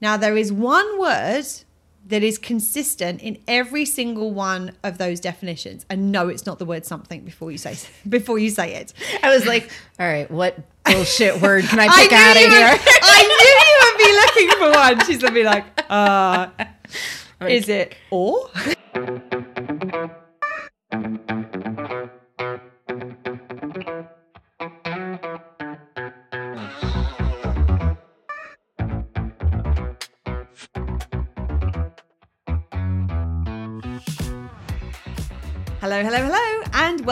Now, there is one word that is consistent in every single one of those definitions. And no, it's not the word something before you say before you say it. I was like, all right, what bullshit word can I I pick knew out of here? would- I knew you would be looking for one. She's gonna be like, uh, is it or?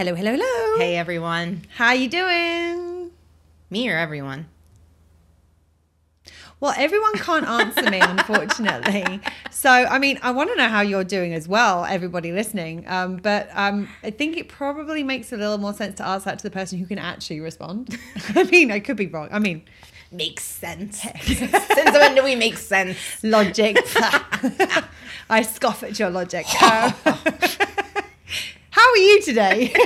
Hello, hello, hello. Hey everyone. How you doing? Me or everyone? Well, everyone can't answer me, unfortunately. So, I mean, I want to know how you're doing as well, everybody listening. Um, but um, I think it probably makes a little more sense to ask that to the person who can actually respond. I mean, I could be wrong. I mean, Makes sense. Since when do we make sense? logic. I scoff at your logic. Uh, how are you today?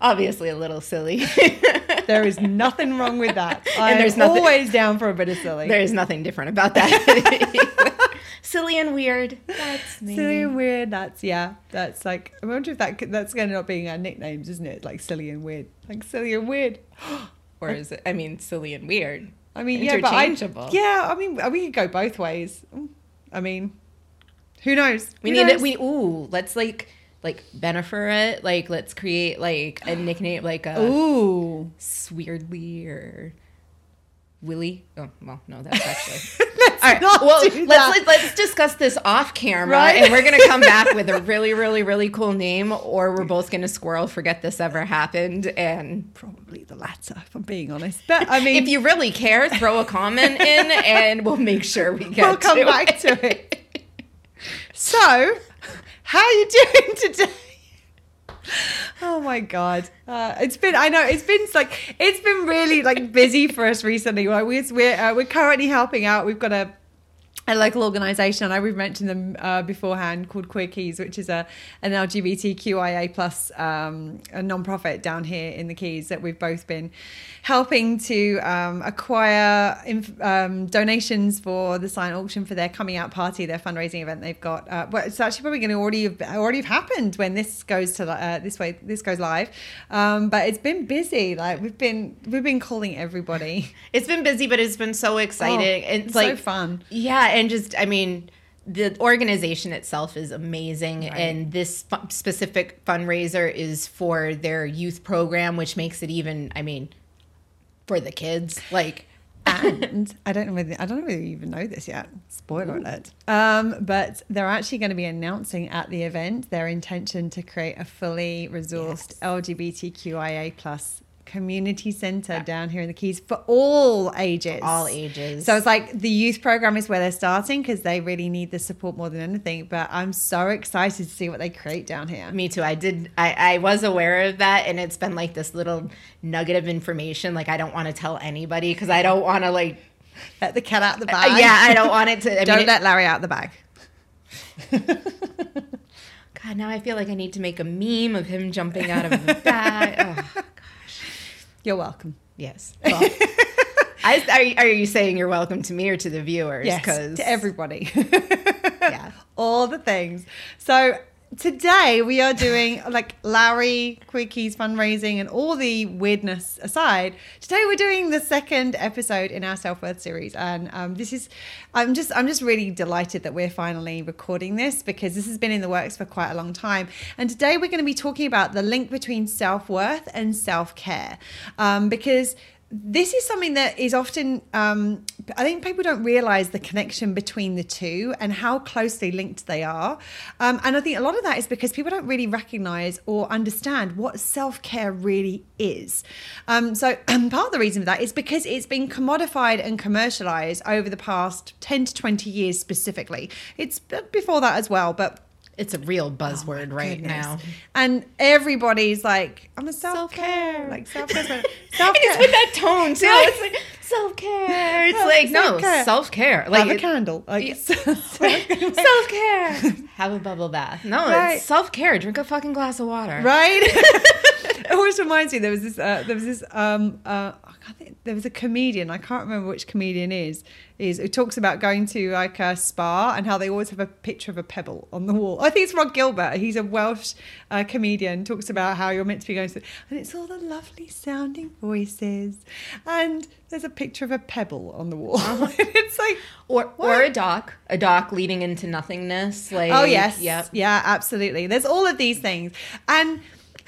Obviously a little silly. there is nothing wrong with that. I'm there's nothing- always down for a bit of silly. There is nothing different about that. silly and weird. That's me. Silly and weird. That's yeah. That's like I wonder if that that's going to end up being our nicknames, isn't it? Like silly and weird. Like silly and weird. Or is it? I mean, silly and weird. I mean, yeah, but I, Interchangeable. yeah. I mean, we could go both ways. I mean, who knows? We Who need knows? it. We ooh. Let's like like Bennifer it. Like let's create like a nickname like a Ooh. Weirdly or Willie. Oh well, no, that's actually. Let's All right. Well, let's that. let's discuss this off camera, Right. and we're gonna come back with a really, really, really cool name, or we're both gonna squirrel forget this ever happened. And Probably the latter, if I'm being honest. But I mean, if you really care, throw a comment in, and we'll make sure we get. we'll come to back it. to it. So, how are you doing today? Oh my god, uh, it's been I know it's been like it's been really like busy for us recently. Like we're we're, uh, we're currently helping out. We've got a a local organisation. I know we've mentioned them uh, beforehand called Queer Keys, which is a an LGBTQIA plus um, a non-profit down here in the Keys that we've both been helping to um, acquire inf- um, donations for the silent auction for their coming out party, their fundraising event they've got. Uh, well, it's actually probably going to already have, already have happened when this goes to uh, this way this goes live, um, but it's been busy. Like we've been we've been calling everybody. It's been busy, but it's been so exciting. Oh, it's it's so like fun. Yeah, and just I mean, the organization itself is amazing, Right. and this fu- specific fundraiser is for their youth program, which makes it even. I mean, for the kids, like. and I don't know whether I don't know whether you even know this yet. Spoiler alert. Um, but they're actually going to be announcing at the event their intention to create a fully resourced LGBTQIA plus community center down here in the Keys for all ages. All ages. So it's like the youth program is where they're starting because they really need the support more than anything. But I'm so excited to see what they create down here. Me too. I did. I, I was aware of that, and it's been like this little nugget of information. Like I don't want to tell anybody because I don't want to like. Let the cat out the Uh, bag. yeah, I don't want it to. I don't mean, let Larry out the bag. God, now I feel like I need to make a meme of him jumping out of the bag. Oh, You're welcome. yes. Well, I, are, are you saying you're welcome to me or to the viewers? Yes, to everybody. Yeah. all the things. So today we are doing like Larry Queer Keys fundraising and all the weirdness aside. Today we're doing the second episode in our self worth series, and um, this is I'm just I'm just really delighted that we're finally recording this because this has been in the works for quite a long time. And today we're going to be talking about the link between self worth and self care, um, because this is something that is often um, I think people don't realize the connection between the two and how closely linked they are. Um, and I think a lot of that is because people don't really recognize or understand what self care really is. Um, so, part of the reason for that is because it's been commodified and commercialized over the past 10 to 20 years specifically. It's before that as well, but it's a real oh buzzword Oh, right goodness. now. And everybody's like, I'm a self care. Like self care. And Self it's with that tone too. Yeah. It's like self care. It's Yeah, like no self-care. self care. Have Like a candle. Like, self care. Have a bubble bath. No, Right. it's self care. Drink a fucking glass of water. right? it always reminds me. There was this. Uh, there was this. Um, uh, I think there was a comedian. I can't remember which comedian is. Is who talks about going to like a spa and how they always have a picture of a pebble on the wall. I think it's Rhod Gilbert. He's a Welsh uh, comedian. Talks about how you're meant to be going to, and it's all the lovely sounding voices, and there's a picture of a pebble on the wall. it's like. Or or a dock, a dock leading into nothingness. Like Oh yes, yep. yeah, absolutely. There's all of these things, and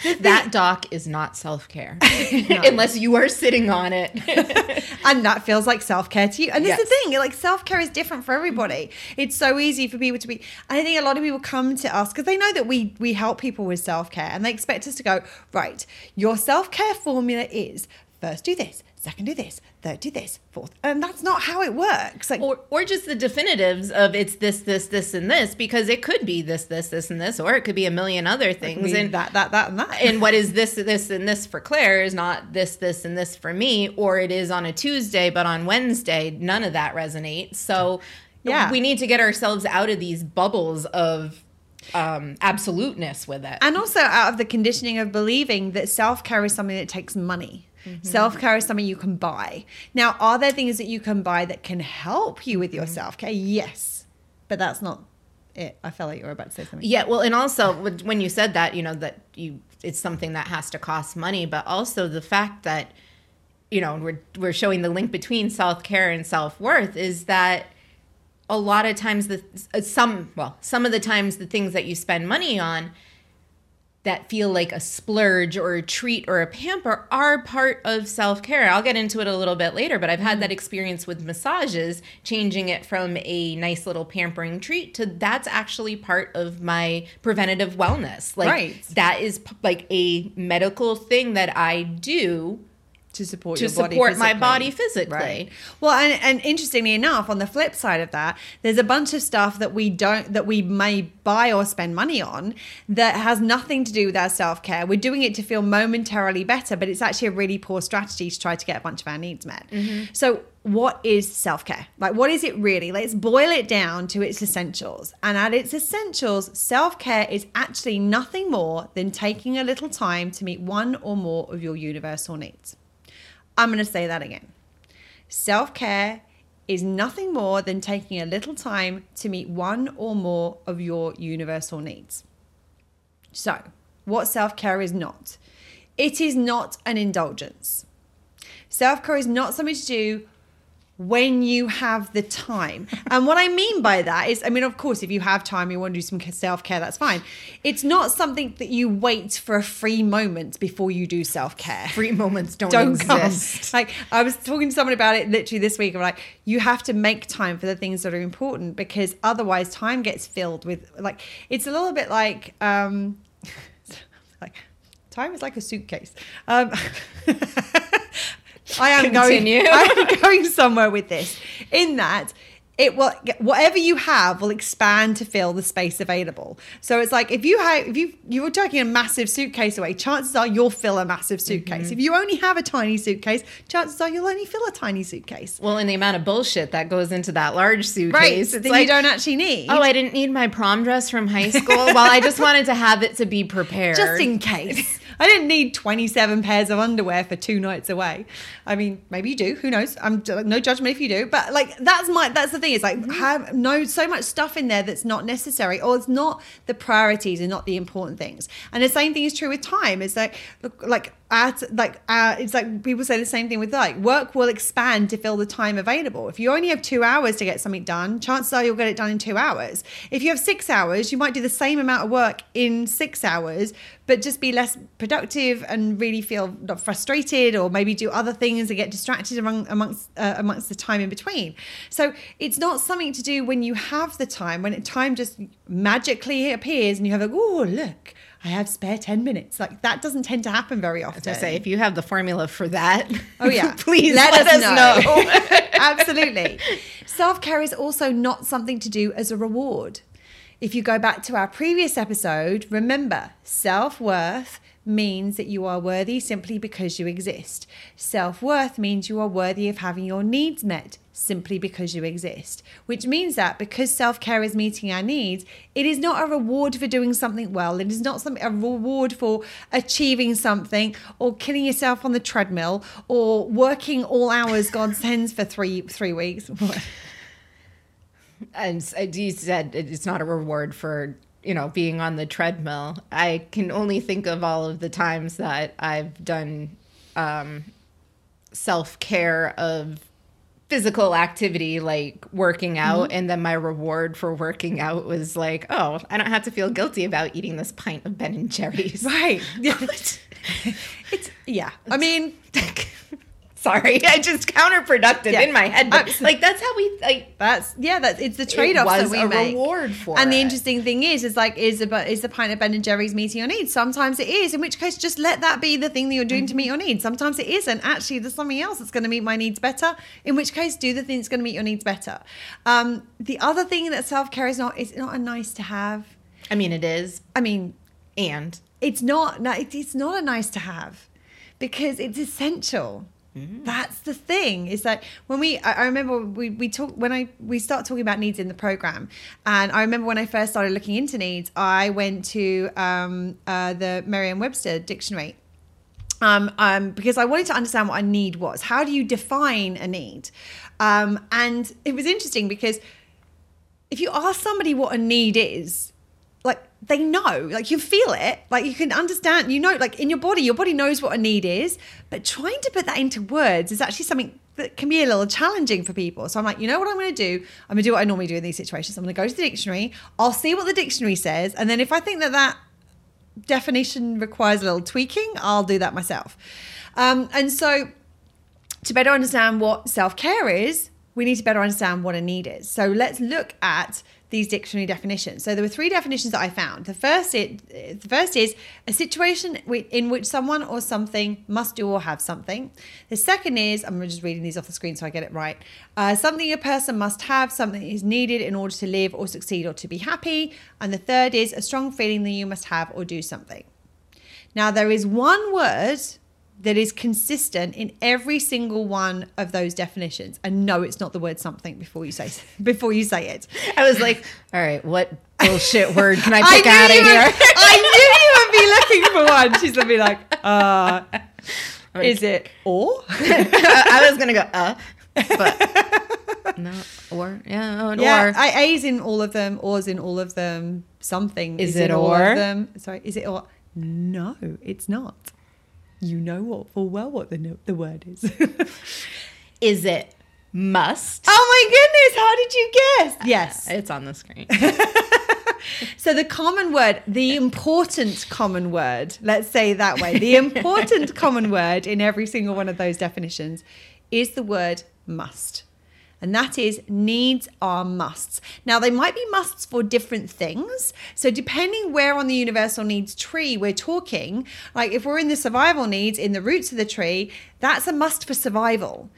That dock is not self care unless you are sitting on it. and that feels like self care to you. And this is the thing, like self care is different for everybody. Mm-hmm. It's so easy for people to be. I think a lot of people come to us because they know that we we help people with self care, and they expect us to go right. Your self care formula is first do this, second do this, third do this, fourth, and that's not how it works. Like or or just the definitives of it's this, this, this, and this, because it could be this, this, this, and this, or it could be a million other things. and that that that and that. and what is this, this, and this for Claire is not this, this, and this for me, or it is on a Tuesday, but on Wednesday, none of that resonates. So Yeah. we need to get ourselves out of these bubbles of um, absoluteness with it. and also out of the conditioning of believing that self care is something that takes money. Mm-hmm. Self care is something you can buy. Now, are there things that you can buy that can help you with Mm-hmm. your self care? Yes, but that's not it. I felt like you were about to say something. Yeah, well, and also when you said that, you know, that you it's something that has to cost money, but also the fact that you know we're we're showing the link between self care and self worth is that a lot of times the some well some of the times the things that you spend money on that feel like a splurge or a treat or a pamper are part of self care. I'll get into it a little bit later, but I've had that mm-hmm. experience with massages, changing it from a nice little pampering treat to that's actually part of my preventative wellness. Like Right. that is like a medical thing that I do to support to your body support my body physically. Right. Well, and, and interestingly enough, on the flip side of that, there's a bunch of stuff that we don't that we may buy or spend money on that has nothing to do with our self care. We're doing it to feel momentarily better, but it's actually a really poor strategy to try to get a bunch of our needs met. Mm-hmm. So what is self care? Like, what is it really? Let's boil it down to its essentials. And at its essentials, self care is actually nothing more than taking a little time to meet one or more of your universal needs. I'm going to say that again. Self care is nothing more than taking a little time to meet one or more of your universal needs. So, what self care is not? It is not an indulgence. Self care is not something to do when you have the time. And what I mean by that is, I mean, of course, if you have time, you want to do some self care, that's fine. It's not something that you wait for a free moment before you do self care Free moments don't, don't come. exist. Like I was talking to someone about it literally this week. I'm like, you have to make time for the things that are important because otherwise time gets filled with like it's a little bit like um like time is like a suitcase. Um I am Continue. going I am going somewhere with this. In that it will whatever you have will expand to fill the space available. So it's like if you have if you you were taking a massive suitcase away, chances are you'll fill a massive suitcase. Mm-hmm. If you only have a tiny suitcase, chances are you'll only fill a tiny suitcase. Well, and the amount of bullshit that goes into that large suitcase. Right. It's that like, you don't actually need. Oh, I didn't need my prom dress from high school. well, I just wanted to have it to be prepared. just in case. I didn't need 27 pairs of underwear for two nights away. I mean, maybe you do. Who knows? I'm no judgment if you do. But like, that's my that's the thing. It's like mm-hmm. have no so much stuff in there that's not necessary, or it's not the priorities and not the important things. And the same thing is true with time. It's like look, like at like uh, it's like people say the same thing with like work will expand to fill the time available. If you only have two hours to get something done chances are you'll get it done in two hours. If you have six hours you might do the same amount of work in six hours but just be less productive and really feel frustrated or maybe do other things and get distracted among amongst uh, amongst the time in between. So it's not something to do when you have the time when time just magically appears and you have like oh look I have spare 10 minutes. Like that doesn't tend to happen very often. I say, if you have the formula for that, oh yeah, please let, let us, us, know. know. Absolutely. Self care is also not something to do as a reward. If you go back to our previous episode, remember self worth means that you are worthy simply because you exist. Self worth means you are worthy of having your needs met simply because you exist, which means that because self care is meeting our needs, it is not a reward for doing something well. It is not something a reward for achieving something or killing yourself on the treadmill or working all hours God sends for three three weeks. and uh, you said it's not a reward for you know being on the treadmill. I can only think of all of the times that I've done um, self care of physical activity like working out mm-hmm. and then my reward for working out was like oh i don't have to feel guilty about eating this pint of ben and jerry's right it's yeah i mean sorry i just counterproductive yeah. in my head but like that's how we like that's yeah that's it's the trade-off that we a make. reward for and it. the interesting thing is is like is the is the pint of ben and jerry's meeting your needs? Sometimes it is in which case just let that be the thing that you're doing mm-hmm. to meet your needs. Sometimes it isn't. Actually there's something else that's going to meet my needs better in which case do the thing that's going to meet your needs better. Um the other thing that self-care is not is not a nice to have. I mean it is. I mean and. it's not it's not a nice to have because it's essential Mm. That's the thing. Is that when we? I, remember we we talk when I we start talking about needs in the program, and I remember when I first started looking into needs, I went to um, uh, the Merriam-Webster dictionary. Um, um, because I wanted to understand what a need was. How do you define a need? Um, and it was interesting because if you ask somebody what a need is, they know like you feel it like you can understand you know like in your body your body knows what a need is but trying to put that into words is actually something that can be a little challenging for people. So i'm like you know what i'm going to do? I'm going to do what i normally do in these situations. I'm going to go to the dictionary i'll see what the dictionary says and then if i think that that definition requires a little tweaking i'll do that myself. Um, and so to better understand what self-care is we need to better understand what a need is so let's look at these dictionary definitions. So there were three definitions that I found. The first, the first is a situation in which someone or something must do or have something. The second is, I'm just reading these off the screen so I get it right. Uh, something a person must have, something is needed in order to live or succeed or to be happy. And the third is a strong feeling that you must have or do something. Now there is one word that is consistent in every single one of those definitions. And no, it's not the word something before you say before you say it. I was like, all right, what bullshit word can I pick I out of here? Would, I knew you would be looking for one. She's gonna be like, uh, is it or? I was gonna go uh, but no or yeah, yeah. Or. I A's in all of them, or's in all of them. Something is, is it or? All of them. Sorry, is it or? No, it's not. You know what full well what the the word is. is it must? Oh my goodness! How did you guess? Yes, uh, it's on the screen. so the common word, the important common word, let's say that way, the important common word in every single one of those definitions is the word must and that is needs are musts. Now, they might be musts for different things. So, depending where on the universal needs tree we're talking, like if we're in the survival needs in the roots of the tree, that's a must for survival.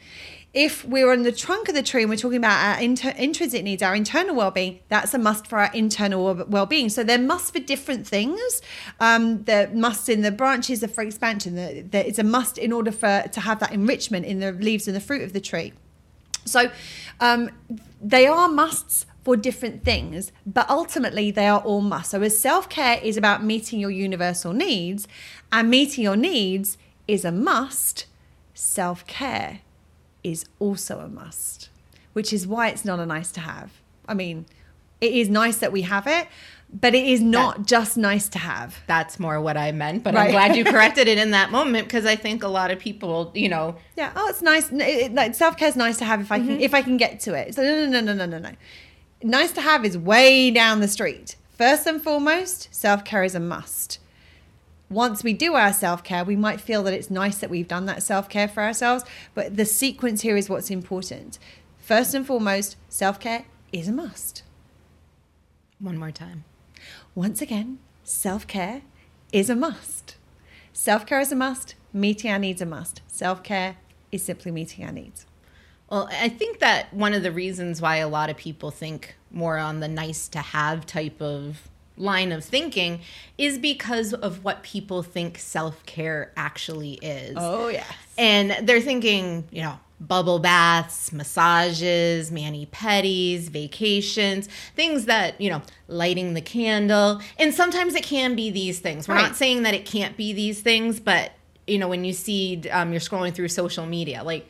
If we're on the trunk of the tree and we're talking about our inter- intrinsic needs, our internal well-being, that's a must for our internal well-being. So they're must for different things. Um, the must in the branches are for expansion. The, the, it's a must in order for to have that enrichment in the leaves and the fruit of the tree. So um, they are musts for different things, but ultimately they are all musts. So, as self care is about meeting your universal needs, and meeting your needs is a must, self care is also a must, which is why it's not a nice to have. I mean, It is nice that we have it, but it is not just nice to have. That's more what I meant, but Right. I'm glad you corrected it in that moment because I think a lot of people, you know, Yeah. Oh, it's nice. It, it, like self care is nice to have if I can mm-hmm. if I can get to it. So no, no, no, no, no, no, no. Nice to have is way down the street. First and foremost, self care is a must. Once we do our self care, we might feel that it's nice that we've done that self care for ourselves, but the sequence here is what's important. First and foremost, self care is a must. One more time. Once again, self care is a must. Self care is a must. Meeting our needs a must. Self care is simply meeting our needs. Well, I think that one of the reasons why a lot of people think more on the nice to have type of line of thinking is because of what people think self care actually is. Oh yes. And they're thinking, you know, bubble baths, massages, mani pedis, vacations, things that, you know, lighting the candle. And sometimes it can be these things. We're Right. not saying that it can't be these things, but, you know, when you see, um, you're scrolling through social media, like,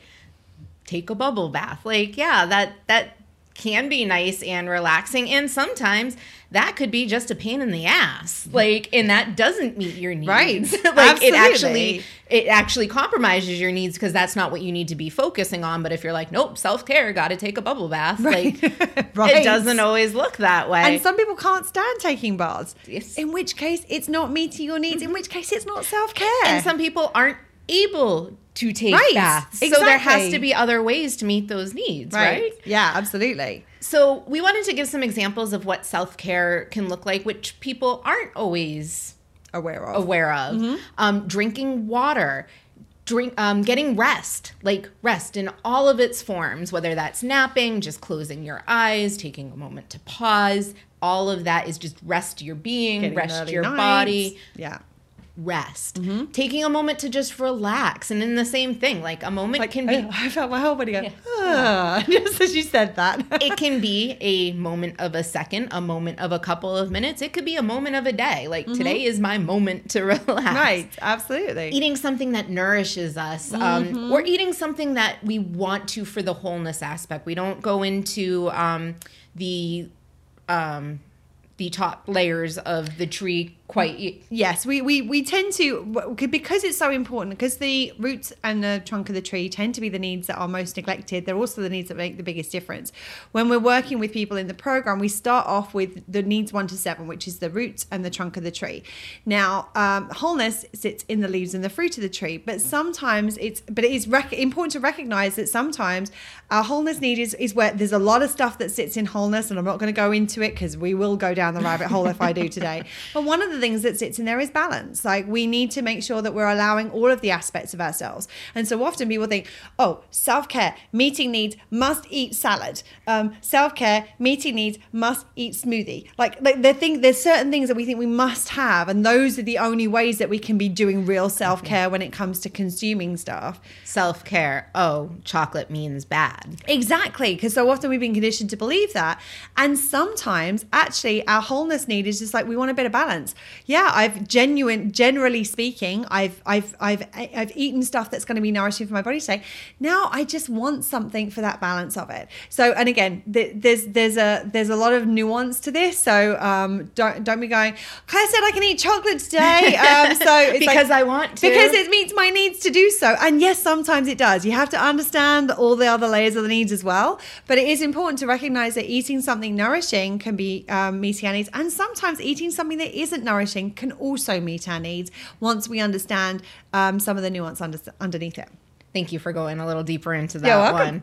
take a bubble bath. Like, yeah, that, that, can be nice and relaxing and sometimes that could be just a pain in the ass like and that doesn't meet your needs Right. like it actually it actually compromises your needs because that's not what you need to be focusing on. But if you're like, nope, self care, got to take a bubble bath, like Right. it doesn't always look that way. And some people can't stand taking baths. Yes. In which case, it's not meeting your needs. In which case, it's not self care. and some people aren't able to take Right. baths, so there has to be other ways to meet those needs, right? Yeah, absolutely. So we wanted to give some examples of what self care can look like, which people aren't always Aware of. aware of. Mm-hmm. Um, drinking water, drink, um, getting rest, like rest in all of its forms, whether that's napping, just closing your eyes, taking a moment to pause. All of that is just rest your being, Getting rest your nights. body, Yeah. Rest. Mm-hmm. Taking a moment to just relax. And then the same thing, like a moment can be. I, I felt my whole body go, Yeah. ah, just as you said that. it can be a moment of a second, a moment of a couple of minutes. It could be a moment of a day. Like today is my moment to relax. Mm-hmm. right, absolutely. eating something that nourishes us um, or eating something that we want to for the wholeness aspect we don't go into um, the um, the top layers of the tree quite Yes, we, we, we tend to, because it's so important, because the roots and the trunk of the tree tend to be the needs that are most neglected. They're also the needs that make the biggest difference. When we're working with people in the program, we start off with the needs one to seven, which is the roots and the trunk of the tree. Now, um, wholeness sits in the leaves and the fruit of the tree, but sometimes it's, but it is rec- important to recognize that sometimes our wholeness need is, is where there's a lot of stuff that sits in wholeness, and I'm not going to go into it because we will go down the rabbit hole if I do today. But one of the things that sits in there is balance. Like we need to make sure that we're allowing all of the aspects of ourselves. And so often people think, oh, self care, meeting needs, must eat salad. Um, self care, meeting needs, must eat smoothie. Like, like they think there's certain things that we think we must have, and those are the only ways that we can be doing real self care when it comes to consuming stuff. self-care oh chocolate means bad Exactly, because so often we've been conditioned to believe that. And sometimes actually our wholeness need is just like we want a bit of balance. Yeah, I've genuine generally speaking, I've I've I've I've eaten stuff that's going to be nourishing for my body today. Now I just want something for that balance of it. So and again, th- there's there's a there's a lot of nuance to this. So um don't don't be going, I said I can eat chocolate today. Um so it's like- because i want to because it meets my needs to do so. And yes, sometimes it does. You have to understand all the other layers of the needs as well. But it is important to recognize that eating something nourishing can be um, meeting our needs. And sometimes eating something that isn't nourishing can also meet our needs once we understand um, some of the nuance under, underneath it. Thank you for going a little deeper into that one.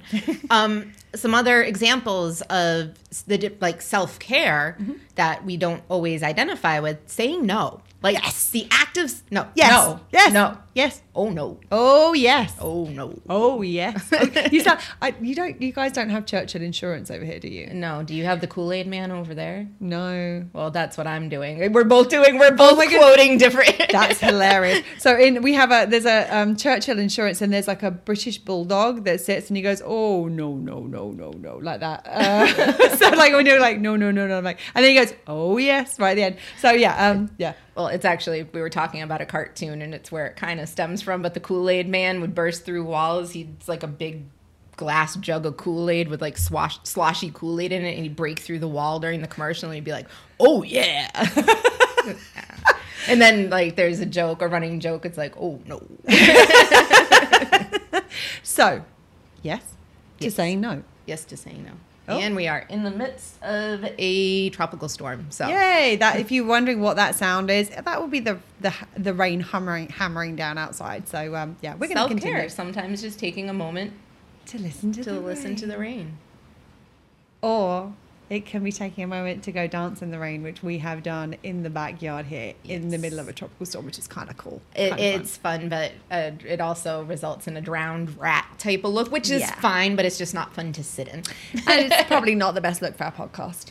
um, some other examples of the like self care Mm-hmm. that we don't always identify with saying no. Like Yes. the active no Yes. no Yes. no Yes. Oh no Oh, yes. oh no Oh, yes. Oh, you, sound, I, you don't. You guys don't have Churchill insurance over here, do you? no. Do you have the Kool Aid Man over there? No. Well, that's what I'm doing. We're both doing. We're both Oh my God. quoting different. That's hilarious. So in we have a there's a um, Churchill insurance and there's like a British bulldog that sits and he goes oh no no no no no like that. Uh, so like when you're like no no no no I'm like and then he goes oh yes right at the end. So yeah um yeah Well, it's actually we were talking about a cartoon, and it's where it kind of stems from. But the Kool Aid Man would burst through walls. He's like a big glass jug of Kool Aid with like swash, sloshy Kool Aid in it, and he'd break through the wall during the commercial, and he'd be like, "Oh yeah." and then like there's a joke, a running joke. It's like, "Oh no." So, yes, to Yes. saying no. yes to saying no. Oh. And we are in the midst of a tropical storm. So Yay! That if you're wondering what that sound is, that will be the the the rain hammering hammering down outside. So um, yeah, we're going to continue. Sometimes just taking a moment to listen to, to listen to the rain. or it can be taking a moment to go dance in the rain, which we have done in the backyard here in the middle of a tropical storm, which is kind of cool. It, Kinda fun. it's fun, but uh, it also results in a drowned rat type of look, which is Yeah. fine, but it's just not fun to sit in. and it's probably not the best look for our podcast.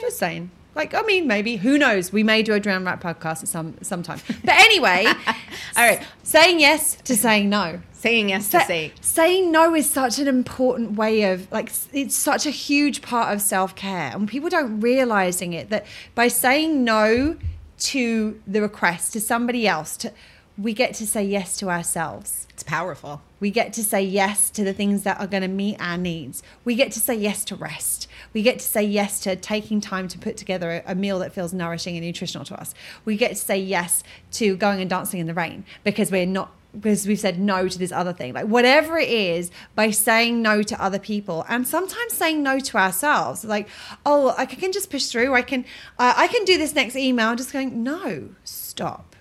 Just saying. Like, I mean, maybe who knows? We may do a drown rat podcast at some sometime. But anyway, all right, saying yes to saying no. saying yes to say saying no is such an important way of like it's such a huge part of self-care and people don't realizing it that by saying no to the request to somebody else to we get to say yes to ourselves it's powerful. we get to say yes to the things that are going to meet our needs. We get to say yes to rest. We get to say yes to taking time to put together a, a meal that feels nourishing and nutritional to us. We get to say yes to going and dancing in the rain because we're not because we've said no to this other thing. Like whatever it is, by saying no to other people and sometimes saying no to ourselves. Like, oh, I can just push through. I can uh, I can do this next email. Just going, no, stop,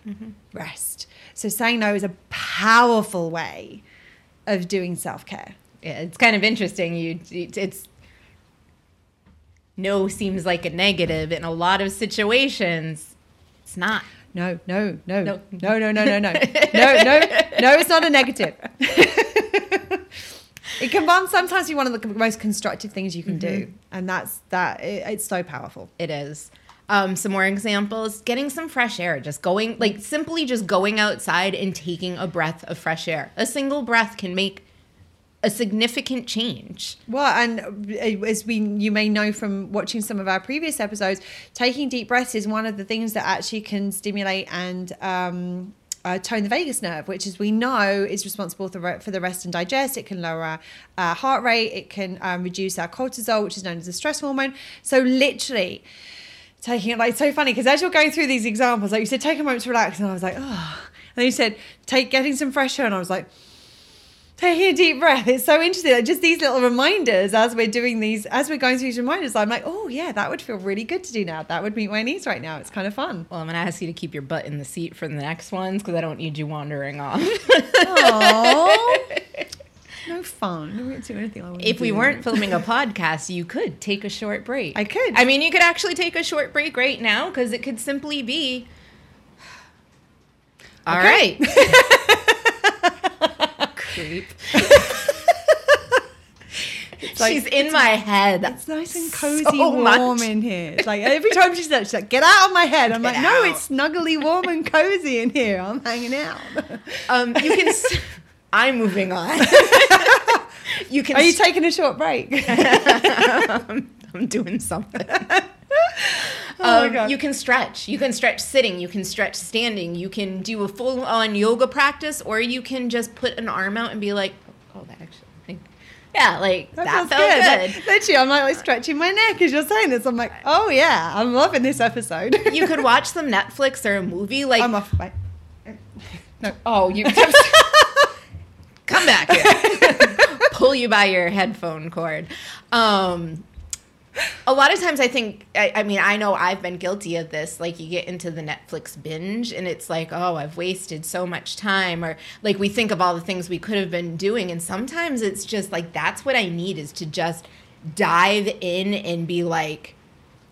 rest. So saying no is a powerful way of doing self care. Yeah, it's kind of interesting. You, it's no seems like a negative in a lot of situations. It's not. No, no, no, No. no, no, no, no, no, no, no, no. It's not a negative. it can sometimes be one of the most constructive things you can do, mm-hmm. and that's that. It, it's so powerful. It is. Um, some more examples getting some fresh air, just going, like simply just going outside and taking a breath of fresh air. A single breath can make a significant change. Well, and uh, as we you may know from watching some of our previous episodes, taking deep breaths is one of the things that actually can stimulate and um, uh, tone the vagus nerve, which, as we know, is responsible for, the rest and digest. It can lower our heart rate. It can um, reduce our cortisol, which is known as a stress hormone. So, literally. Taking it like so funny because as you're going through these examples, like you said, take a moment to relax, and I was like, oh. And then you said, take getting some fresh air, and I was like, taking a deep breath. It's so interesting. Like just these little reminders as we're doing these, as we're going through these reminders, I'm like, oh yeah, that would feel really good to do now. That would meet my needs right now. It's kind of fun. Well, I'm going to ask you to keep your butt in the seat for the next ones because I don't need you wandering off. No fun. I won't do anything I if we weren't filming a podcast, you could take a short break. I could. I mean, you could actually take a short break right now because it could simply be. All Okay. right. Creep. like- She's in my head. It's nice and cozy, so warm much. in here. It's like every time she says, she's like, "Get out of my head." I'm Get like, "No, it's snuggly, warm, and cozy in here. I'm hanging out." Um, you can. I'm moving on. you can. Are you taking a short break? I'm doing something. Oh my Um, God. you can stretch. You can stretch sitting. You can stretch standing. You can do a full on yoga practice, or you can just put an arm out and be like, oh, that actually. Yeah, like that, feels felt good. That- literally, I'm like, like stretching my neck as you're saying this. I'm like, oh yeah, I'm loving this episode. you could watch some Netflix or a movie. Like, I'm off. Bye. No. oh, you come back here. Pull you by your headphone cord. Um, a lot of times I think, I, I mean, I know I've been guilty of this. Like, you get into the Netflix binge and it's like, oh, I've wasted so much time. Or like, we think of all the things we could have been doing. And sometimes it's just like, that's what I need is to just dive in and be like,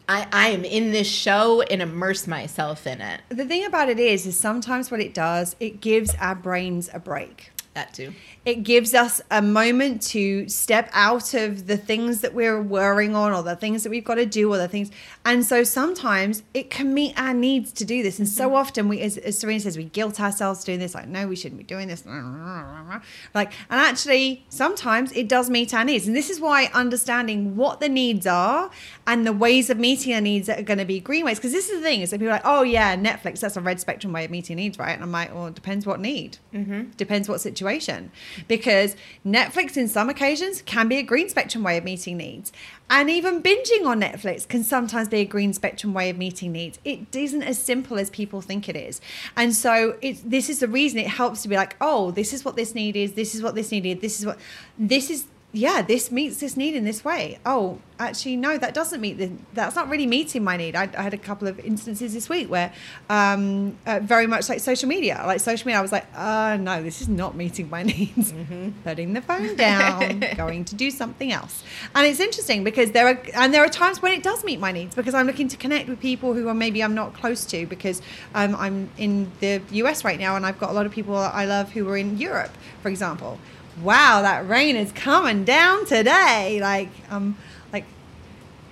I, I am in this show and immerse myself in it. The thing about it is, is sometimes what it does, it gives our brains a break. That too. It gives us a moment to step out of the things that we're worrying on or the things that we've got to do or the things. And so sometimes it can meet our needs to do this. And so mm-hmm. often we, as, as Serena says, we guilt ourselves doing this. Like, no, we shouldn't be doing this. Like, and actually sometimes it does meet our needs. And this is why understanding what the needs are and the ways of meeting our needs that are going to be green ways. Because this is the thing is that people are like, oh yeah, Netflix, that's a red spectrum way of meeting needs, right? And I'm like, well, it depends what need. Mm-hmm. Depends what situation because Netflix, in some occasions, can be a green spectrum way of meeting needs. And even binging on Netflix can sometimes be a green spectrum way of meeting needs. It isn't as simple as people think it is. And so this is the reason it helps to be like, oh, this is what this need is, this is what this need is, this is what, this is yeah, this meets this need in this way. Oh, actually, no, that doesn't meet the, that's not really meeting my need. I, I had a couple of instances this week where um, uh, very much like social media, like social media, I was like, uh, no, this is not meeting my needs. Mm-hmm. Putting the phone down, going to do something else. And it's interesting because there are, and there are times when it does meet my needs because I'm looking to connect with people who are maybe I'm not close to because um, I'm in the US right now and I've got a lot of people I love who are in Europe, for example wow, that rain is coming down today. Like, um, like,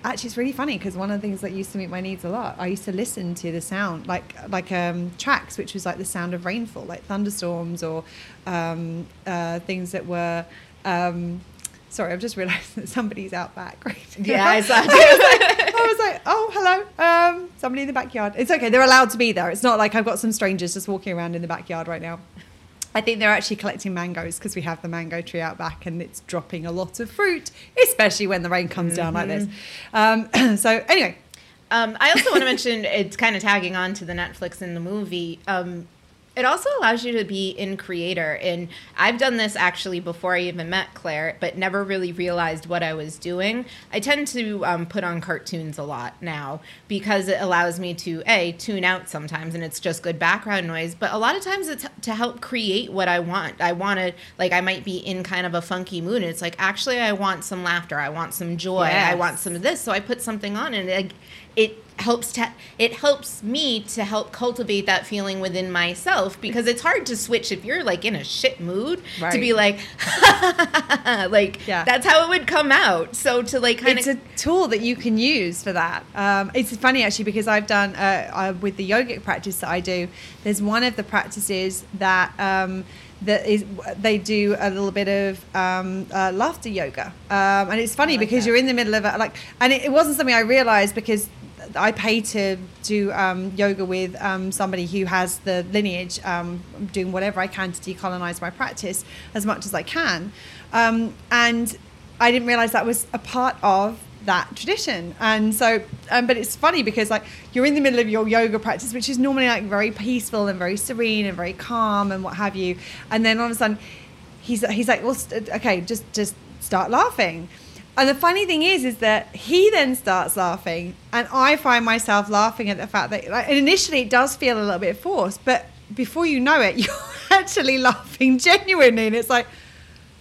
actually, it's really funny because one of the things that used to meet my needs a lot, I used to listen to the sound, like, like um, tracks, which was like the sound of rainfall, like thunderstorms or um, uh, things that were. Um, sorry, I've just realised that somebody's out back right Yeah, I saw. I was, like, I was like, oh, hello, um, somebody in the backyard. It's okay, they're allowed to be there. It's not like I've got some strangers just walking around in the backyard right now. I think they're actually collecting mangoes because we have the mango tree out back and it's dropping a lot of fruit, especially when the rain comes mm-hmm. down like this. Mm-hmm. Um, so, anyway. Um, I also want to mention it's kind of tagging on to the Netflix in the movie. Um, it also allows you to be in creator and i've done this actually before i even met claire but never really realized what i was doing. I tend to um, put on cartoons a lot now because it allows me to a tune out sometimes and it's just good background noise but a lot of times it's to help create what i want. I want to like i might be in kind of a funky mood and it's like actually i want some laughter. I want some joy. Yes. i want some of this. So i put something on and it, it helps to it helps me to help cultivate that feeling within myself because it's hard to switch if you're like in a shit mood right. to be like like yeah. that's how it would come out so to like kind it's of it's a tool that you can use for that um, it's funny actually because i've done uh, uh, with the yogic practice that i do there's one of the practices that um, that is they do a little bit of um, uh, laughter yoga um, and it's funny like because that. you're in the middle of it like and it, it wasn't something i realized because I pay to do um, yoga with um, somebody who has the lineage, um, doing whatever I can to decolonize my practice as much as I can. Um, and I didn't realize that was a part of that tradition. And so, um, but it's funny because like you're in the middle of your yoga practice, which is normally like very peaceful and very serene and very calm and what have you. And then all of a sudden, he's he's like, well, okay, just just start laughing. And the funny thing is, is that he then starts laughing, and I find myself laughing at the fact that, like, initially it does feel a little bit forced, but before you know it, you're actually laughing genuinely, and it's like,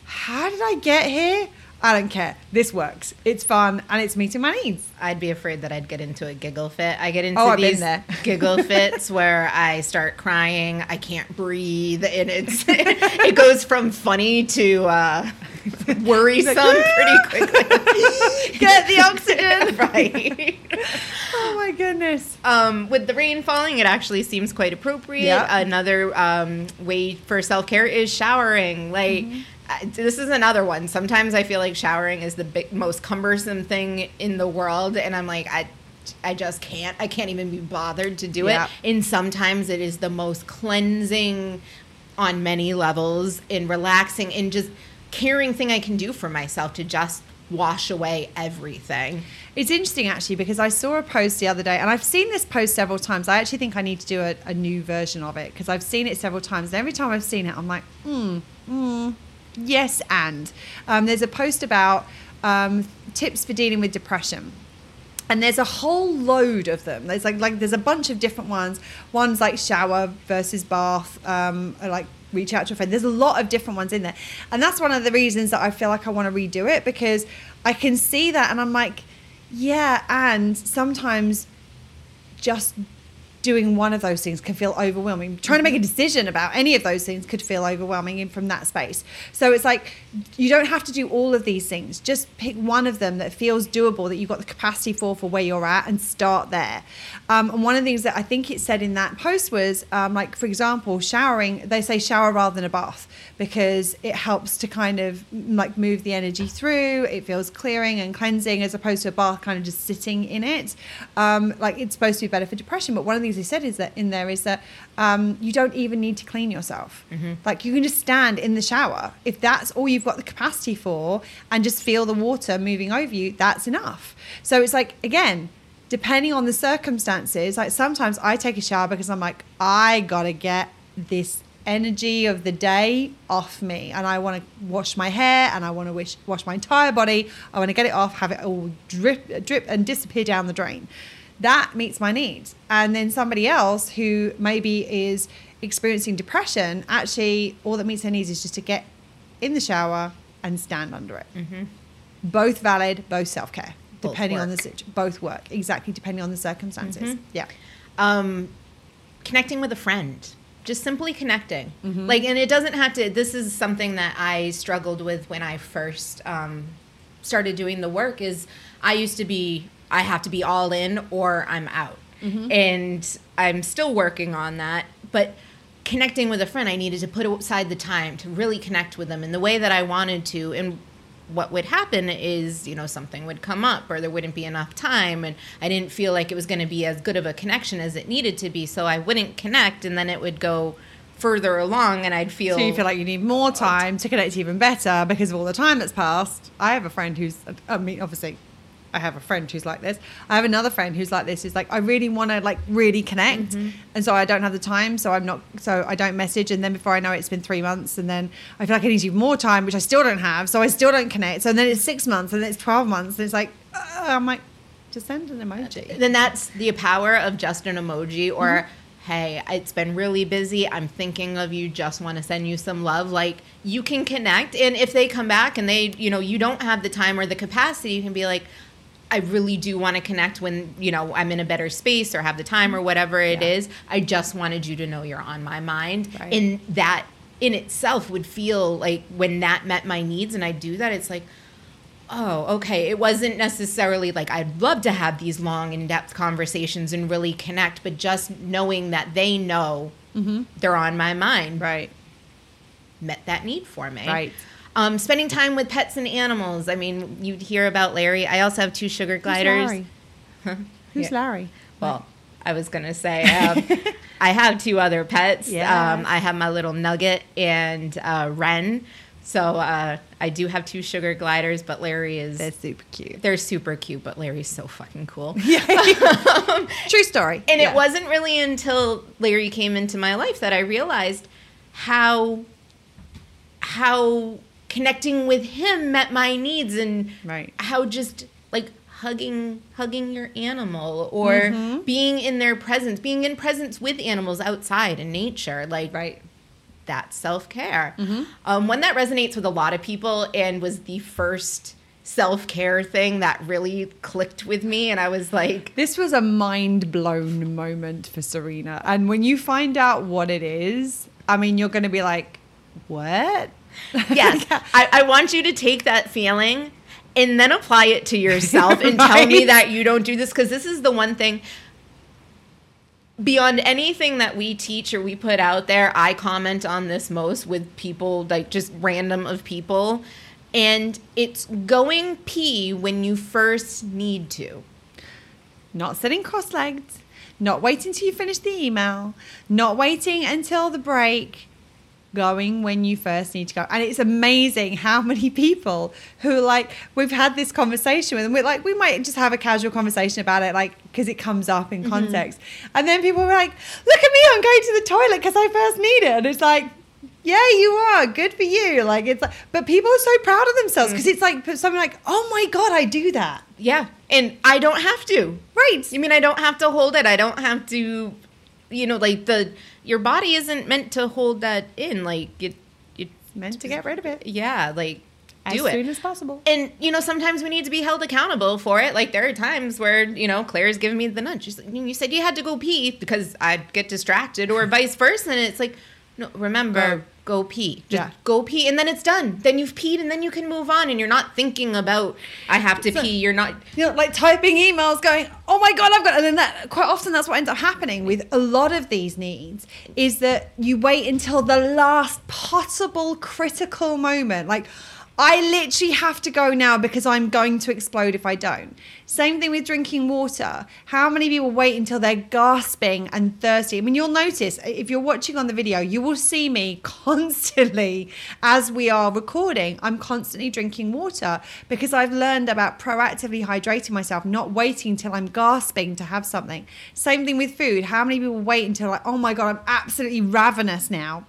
how did I get here? I don't care. This works. It's fun and it's meeting my needs. I'd be afraid that I'd get into a giggle fit. I get into oh, these giggle fits where I start crying. I can't breathe, and it's it goes from funny to uh, worrisome like, pretty quickly. Get the oxygen. right. Oh my goodness. Um, with the rain falling, it actually seems quite appropriate. Yep. Another um, way for self care is showering. Like. Mm-hmm this is another one. Sometimes I feel like showering is the big, most cumbersome thing in the world, and I'm like, I, I just can't. I can't even be bothered to do yeah. it. And sometimes it is the most cleansing, on many levels, and relaxing, and just caring thing I can do for myself to just wash away everything. It's interesting actually because I saw a post the other day and I've seen this post several times. I actually think I need to do a, a new version of it because I've seen it several times. And every time I've seen it, I'm like, hmm, hmm, Yes, and um, there's a post about um, tips for dealing with depression. And there's a whole load of them. There's like like there's a bunch of different ones. One's like shower versus bath um, like reach out to a friend. There's a lot of different ones in there. And that's one of the reasons that i feel like i want to redo it because i can see that and i'm like yeah and sometimes just doing one of those things can feel overwhelming. Trying to make a decision about any of those things could feel overwhelming in, from that space. So it's like you don't have to do all of these things. Just pick one of them that feels doable, that you've got the capacity for for where you're at, and start there. Um, and one of the things that I think it said in that post was um, like, for example, showering. They say shower rather than a bath because it helps to kind of like move the energy through. It feels clearing and cleansing as opposed to a bath kind of just sitting in it. Um, like it's supposed to be better for depression, but one of the they said is that in there is that um, you don't even need to clean yourself. Like you can just stand in the shower if that's all you've got the capacity for, and just feel the water moving over you. That's enough. So it's like again, depending on the circumstances. Like sometimes I take a shower because I'm like, I gotta get this energy of the day off me and I want to wash my hair and I want to wish, wash my entire body. I want to get it off, have it all drip, drip and disappear down the drain. That meets my needs. And then somebody else who maybe is experiencing depression, actually, all that meets their needs is just to get in the shower and stand under it. Both valid, both self care, depending on the work. situ- both work exactly depending on the circumstances. Yeah. um, connecting with a friend just simply connecting Mm-hmm. like and it doesn't have to this is something that i struggled with when i first um, started doing the work is i used to be i have to be all in or i'm out Mm-hmm. and i'm still working on that but connecting with a friend i needed to put aside the time to really connect with them in the way that i wanted to and what would happen is you know something would come up or there wouldn't be enough time and i didn't feel like it was going to be as good of a connection as it needed to be so i wouldn't connect and then it would go further along and i'd feel So you feel like you need more time to connect even better because of all the time that's passed. I have a friend who's, I mean, obviously, I have a friend who's like this. I have another friend who's like this. Who's like, I really want to like really connect, mm-hmm. and so I don't have the time. So I'm not. So I don't message, and then before I know it, it's been three months, and then I feel like I need even more time, which I still don't have. So I still don't connect. So then it's six months, and then it's twelve months, and it's like, uh, I'm like, just send an emoji. Uh, then that's the power of just an emoji or mm-hmm. hey it's been really busy i'm thinking of you just want to send you some love like you can connect and if they come back and they you know you don't have the time or the capacity you can be like i really do want to connect when you know i'm in a better space or have the time or whatever it Yeah. is. i just wanted you to know you're on my mind Right. and that in itself would feel like when that met my needs and i do that it's like Oh, okay. It wasn't necessarily like I'd love to have these long, in depth conversations and really connect, but just knowing that they know mm-hmm. they're on my mind Right. met that need for me. Right. Um, spending time with pets and animals. I mean, you'd hear about Larry. I also have two sugar gliders. Who's Larry? Who's Yeah. Larry? Well, I was gonna say um, I have two other pets. Yeah. Um, I have my little Nugget and uh, Ren. So uh, I do have two sugar gliders, but Larry is They're super cute. they're super cute, but Larry's so fucking cool. Yeah. True story. And Yeah. it wasn't really until Larry came into my life that I realized how how connecting with him met my needs and Right. how just like hugging hugging your animal or Mm-hmm. being in their presence, being in presence with animals outside in nature, like right. that's self care. Mm-hmm. Um, one that resonates with a lot of people and was the first self care thing that really clicked with me. And I was like, This was a mind blown moment for Serena. And when you find out what it is, I mean, you're going to be like, what? yes, I, I want you to take that feeling and then apply it to yourself and tell me that you don't do this because this is the one thing beyond anything that we teach or we put out there i comment on this most with people like just random of people. And it's going pee when you first need to. Not sitting cross legged, not waiting till you finish the email, not waiting until the break, going when you first need to go. And it's amazing how many people who like we've had this conversation with, and we're like, we might just have a casual conversation about it, like because it comes up in mm-hmm. context. And then people were like, look at me, I'm going to the toilet because I first need it. And it's like, yeah, you are. Good for you. Like it's like, but people are so proud of themselves because mm. it's like something like, oh my god, I do that. yeah and i don't have to Right. You mean I don't have to hold it? I don't have to, you know, like the your body isn't meant to hold that in. Like it, it Meant to get rid of it yeah, like do it as do soon it. as possible. And you know, sometimes we need to be held accountable for it. Like there are times where you know Claire's giving me the nudge. She's like, you said you had to go pee because I'd get distracted, or vice versa. And it's like, no, remember, go, pee. Just Yeah. go pee, and then it's done. Then you've peed, and then you can move on, and you're not thinking about I have to So- pee. You're not. you know, like typing emails, going, "Oh my god, I've got," and then that quite often that's what ends up happening with a lot of these needs is that you wait until the last possible critical moment, like. I literally have to go now because I'm going to explode if I don't. Same thing with drinking water. How many people wait until they're gasping and thirsty? I mean, you'll notice uh, if you're watching on the video, you will see me constantly as we are recording. I'm constantly drinking water because I've learned about proactively hydrating myself, not waiting until I'm gasping to have something. Same thing with food. How many people wait until like, oh my God, I'm absolutely ravenous now?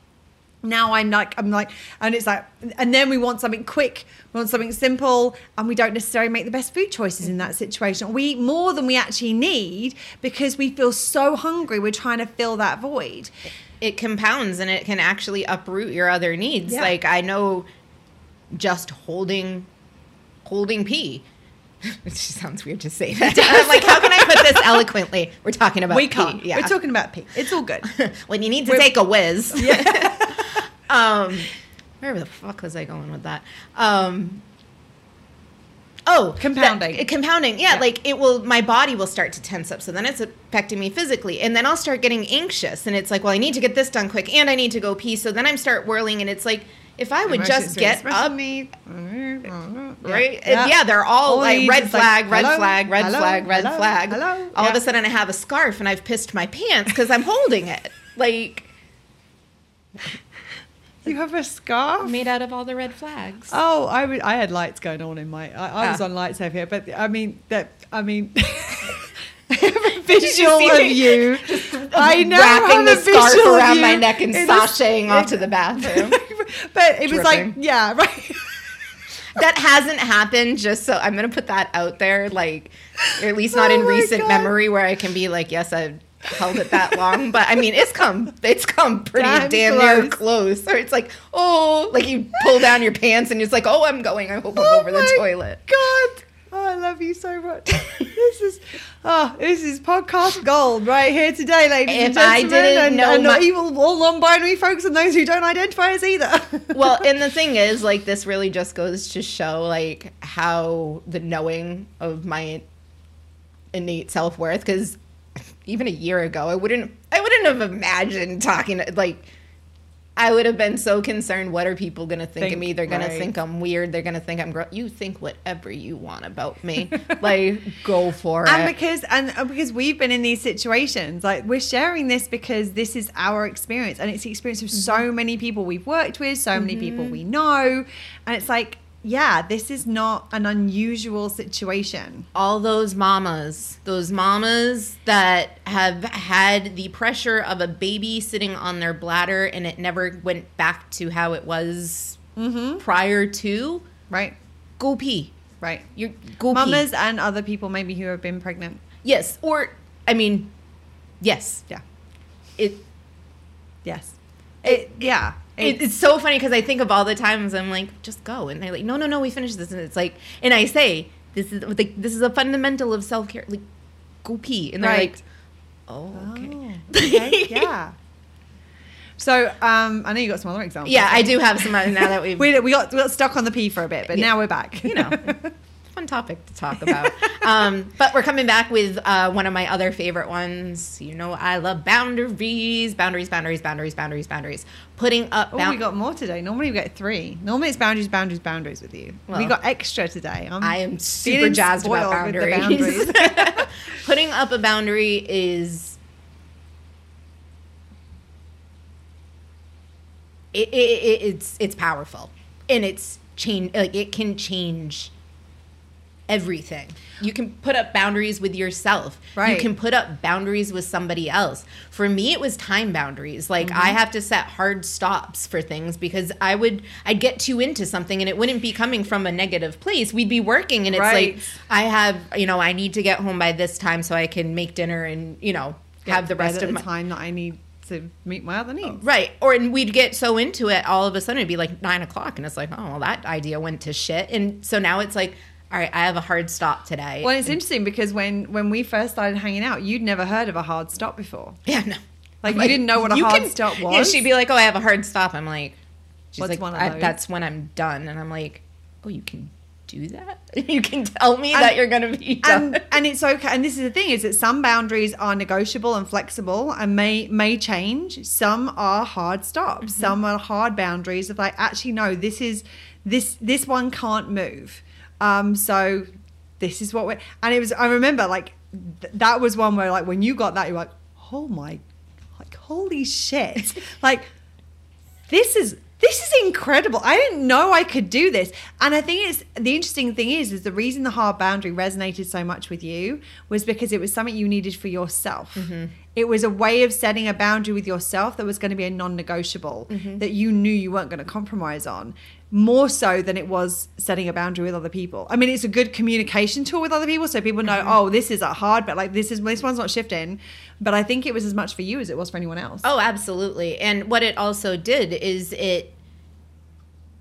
Now I'm like I'm like and it's like and then we want something quick we want something simple and we don't necessarily make the best food choices in that situation. We eat more than we actually need because we feel so hungry we're trying to fill that void. It compounds and it can actually uproot your other needs. Yeah. like i know just holding holding pee. It just sounds weird to say that. I'm like how can i put this eloquently? We're talking about we pee. can't yeah. we're talking about pee. It's all good. When you need to We're- take a whiz. Um, where the fuck was I going with that? Um, oh, Compounding. that- compounding. Yeah, Yeah. like it will. My body will start to tense up. So then it's affecting me physically, and then I'll start getting anxious, and it's like, well, I need to get this done quick, and I need to go pee. So then I start whirling, and it's like. If I would just get up, me right? And Yeah, they're all, All like red is like, flag, red hello, flag, red hello, flag, red hello, flag. hello. All of a sudden, I have a scarf and I've pissed my pants because I'm holding it. Like, you have a scarf made out of all the red flags. Oh, I I had lights going on in my. I, I was Ah. on lights over here, but I mean that. I mean, a you visual of you. I know. wrapping the scarf around my neck and in a- sashaying off to the bathroom. but it was like, yeah, right. that hasn't happened. Just so I'm gonna put that out there, like, or at least not Oh in recent God. memory, where I can be like, yes, I held it that long. But I mean, it's come, it's come pretty Damn damn, near close. close. Or it's like, oh, like you pull down your pants and it's like, oh, I'm going. I hope I'm Oh over the toilet. God. Oh, I love you so much. this is oh, this is podcast gold right here today, ladies and If I didn't and, know and not my- evil all non-binary folks and those who don't identify as either. well, and the thing is, like, this really just goes to show, like, how the knowing of my innate self worth. Because even a year ago, I wouldn't, I wouldn't have imagined talking. Like, I would have been so concerned. What are people gonna think, Think, of me? They're gonna right. think I'm weird. They're gonna think I'm. You think whatever you want about me. like, go for and it. And because and uh, because we've been in these situations like we're sharing this because this is our experience and it's the experience of Mm-hmm. so many people we've worked with so many people we know and it's like yeah this is not an unusual situation. All those mamas, those mamas that have had the pressure of a baby sitting on their bladder and it never went back to how it was mm-hmm. prior to, right. go pee. right. You go mamas pee. and other people maybe who have been pregnant. Yes, or I mean, yes. yeah. It, yes. it yeah it it's so funny because I think of all the times I'm like, just go, and they're like, no, no, no, we finished this, and it's like, and I say, this is like, this is a fundamental of self care, like, go pee, and they're Right. like, oh, okay. Oh, okay, yeah so um i know you got some other examples Yeah, I do have some other now that we've we, we got we got stuck on the pee for a bit, but Yeah. now we're back. you know, fun topic to talk about. um, but we're coming back with uh, one of my other favorite ones. You know, I love boundaries, boundaries, boundaries, boundaries, boundaries, boundaries. Putting up. Oh, we got more today. Normally we get three. Normally it's boundaries, boundaries, boundaries with you. we got extra today. I'm I am super jazzed about spoiled with the boundaries. boundaries. Putting up a boundary is. It, it, it, it's it's powerful and it's change like it can change everything. You can put up boundaries with yourself. Right. You can put up boundaries with somebody else. For me, it was time boundaries. Like Mm-hmm. I have to set hard stops for things because I would I'd get too into something and it wouldn't be coming from a negative place. We'd be working and it's Right. like I have you know I need to get home by this time so I can make dinner and you know have the rest of the my time that I need to meet my other needs. Right. Or and we'd get so into it, all of a sudden it'd be like nine o'clock, and it's like, oh, well, that idea went to shit. And so now it's like, all right, I have a hard stop today. Well, it's interesting because when when we first started hanging out, you'd never heard of a hard stop before. yeah, no. Like, you didn't know what a hard stop Yeah, was? she'd be like, oh, I have a hard stop. I'm like, she's What's like, one of "I- that's when I'm done. And I'm like, oh, you can do that? you can tell me that you're going to be done. and and it's okay. And this is the thing: is that some boundaries are negotiable and flexible and may may change. Some are hard stops. Mm-hmm. Some are hard boundaries of like, actually, no, this is this this one can't move. Um, so this is what we're and it was I remember like th- that was one where like when you got that you're like, oh my like holy shit. like this is this is incredible. I didn't know I could do this. And I think it's the interesting thing is is the reason the hard boundary resonated so much with you was because it was something you needed for yourself. It was a way of setting a boundary with yourself that was going to be a non-negotiable mm-hmm. that you knew you weren't going to compromise on. More so than it was setting a boundary with other people. I mean, it's a good communication tool with other people, so people know, mm-hmm. oh, this is a hard, but like this is this one's not shifting. But I think it was as much for you as it was for anyone else. Oh, absolutely. And what it also did is it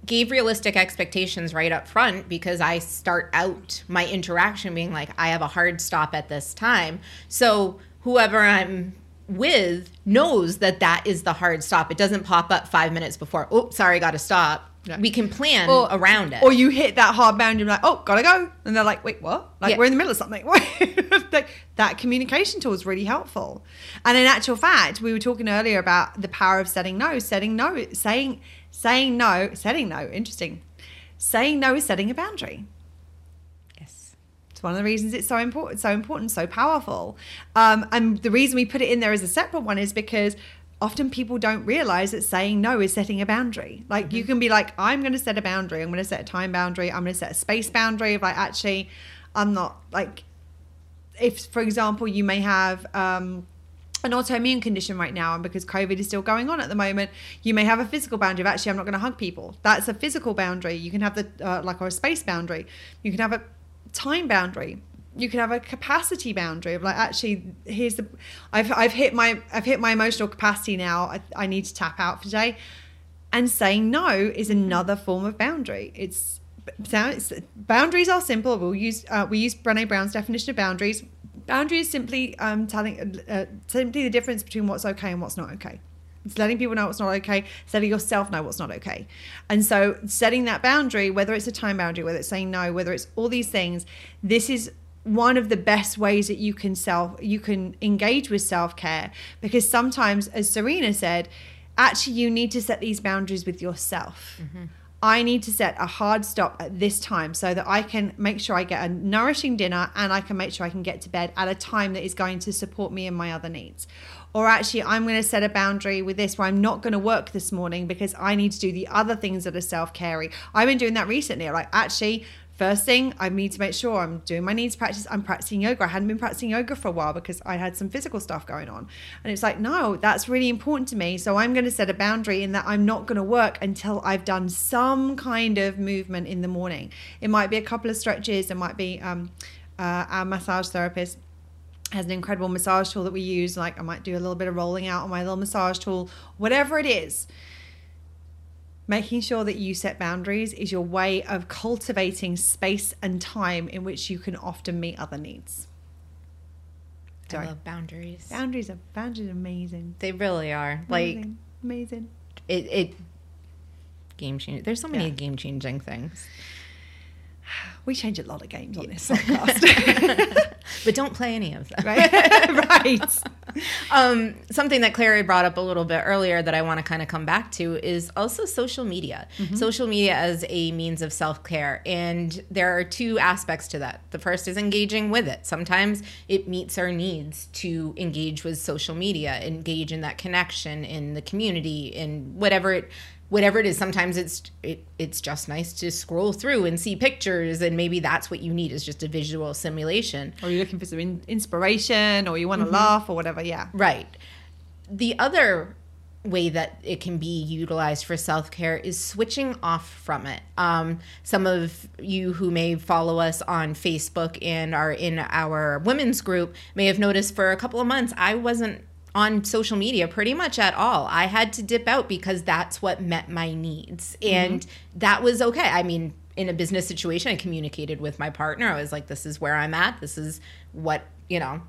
gave realistic expectations right up front because I start out my interaction being like, I have a hard stop at this time. So whoever I'm with knows that that is the hard stop. It doesn't pop up five minutes before, oh, sorry, got to stop. We can plan Or- around it. Or you hit that hard boundary, and you're like, oh, gotta go. And they're like, wait, what? Like, Yeah. we're in the middle of something. like, that communication tool is really helpful. And in actual fact, we were talking earlier about the power of setting no, setting no, saying, saying no, setting no, interesting. Saying no is setting a boundary. It's one of the reasons it's so important, so important, so powerful. Um, and the reason we put it in there as a separate one is because often people don't realize that saying no is setting a boundary. Like you can be like, I'm going to set a boundary. I'm going to set a time boundary. I'm going to set a space boundary. Of like, actually, I'm not like, if for example, you may have. Um, an autoimmune condition right now and because covid is still going on at the moment you may have a physical boundary of actually i'm not going to hug people that's a physical boundary you can have the uh, like or a space boundary you can have a time boundary. You can have a capacity boundary of like actually here's the i've, I've hit my i've hit my emotional capacity now. I, I need to tap out for today. And saying no is another form of boundary. It's sounds boundaries are simple. We'll use uh, we use Brené Brown's definition of boundaries. Boundary is simply um, telling uh, simply the difference between what's okay and what's not okay it's letting people know what's not okay, it's letting yourself know what's not okay. And so setting that boundary, whether it's a time boundary, whether it's saying no, whether it's all these things, this is one of the best ways that you can self you can engage with self-care because sometimes as Serena said, actually you need to set these boundaries with yourself. Mm-hmm. I need to set a hard stop at this time so that I can make sure I get a nourishing dinner and I can make sure I can get to bed at a time that is going to support me and my other needs. Or actually, I'm going to set a boundary with this where I'm not going to work this morning because I need to do the other things that are self caring. I've been doing that recently. Like, actually, First thing, I need to make sure I'm doing my needs practice. I'm practicing yoga. I hadn't been practicing yoga for a while because I had some physical stuff going on. And it's like, no, that's really important to me. So I'm going to set a boundary in that I'm not going to work until I've done some kind of movement in the morning. It might be a couple of stretches. It might be um, uh, our massage therapist has an incredible massage tool that we use. Like I might do a little bit of rolling out on my little massage tool, whatever it is making sure that you set boundaries is your way of cultivating space and time in which you can often meet other needs. I love boundaries. Boundaries are boundaries are amazing. They really are. Like amazing. amazing. it, it game changing. There's so many Yeah. game changing things. We change a lot of games on this podcast. but don't play any of them. right? right. Um, something that Clary brought up a little bit earlier that I want to kind of come back to is also social media. Social media as a means of self care. And there are two aspects to that. The first is engaging with it. Sometimes it meets our needs to engage with social media, engage in that connection in the community, in whatever it whatever it is sometimes it's it, it's just nice to scroll through and see pictures and maybe that's what you need is just a visual simulation Or you're looking for some in- inspiration or you want to laugh or whatever. Yeah. Right. The other way that it can be utilized for self care is switching off from it. Um, some of you who may follow us on Facebook and are in our women's group may have noticed for a couple of months I wasn't on social media pretty much at all. I had to dip out because that's what met my needs. Mm-hmm. And that was okay. I mean, in a business situation, I communicated with my partner. I was like, this is where I'm at. This is what, you know,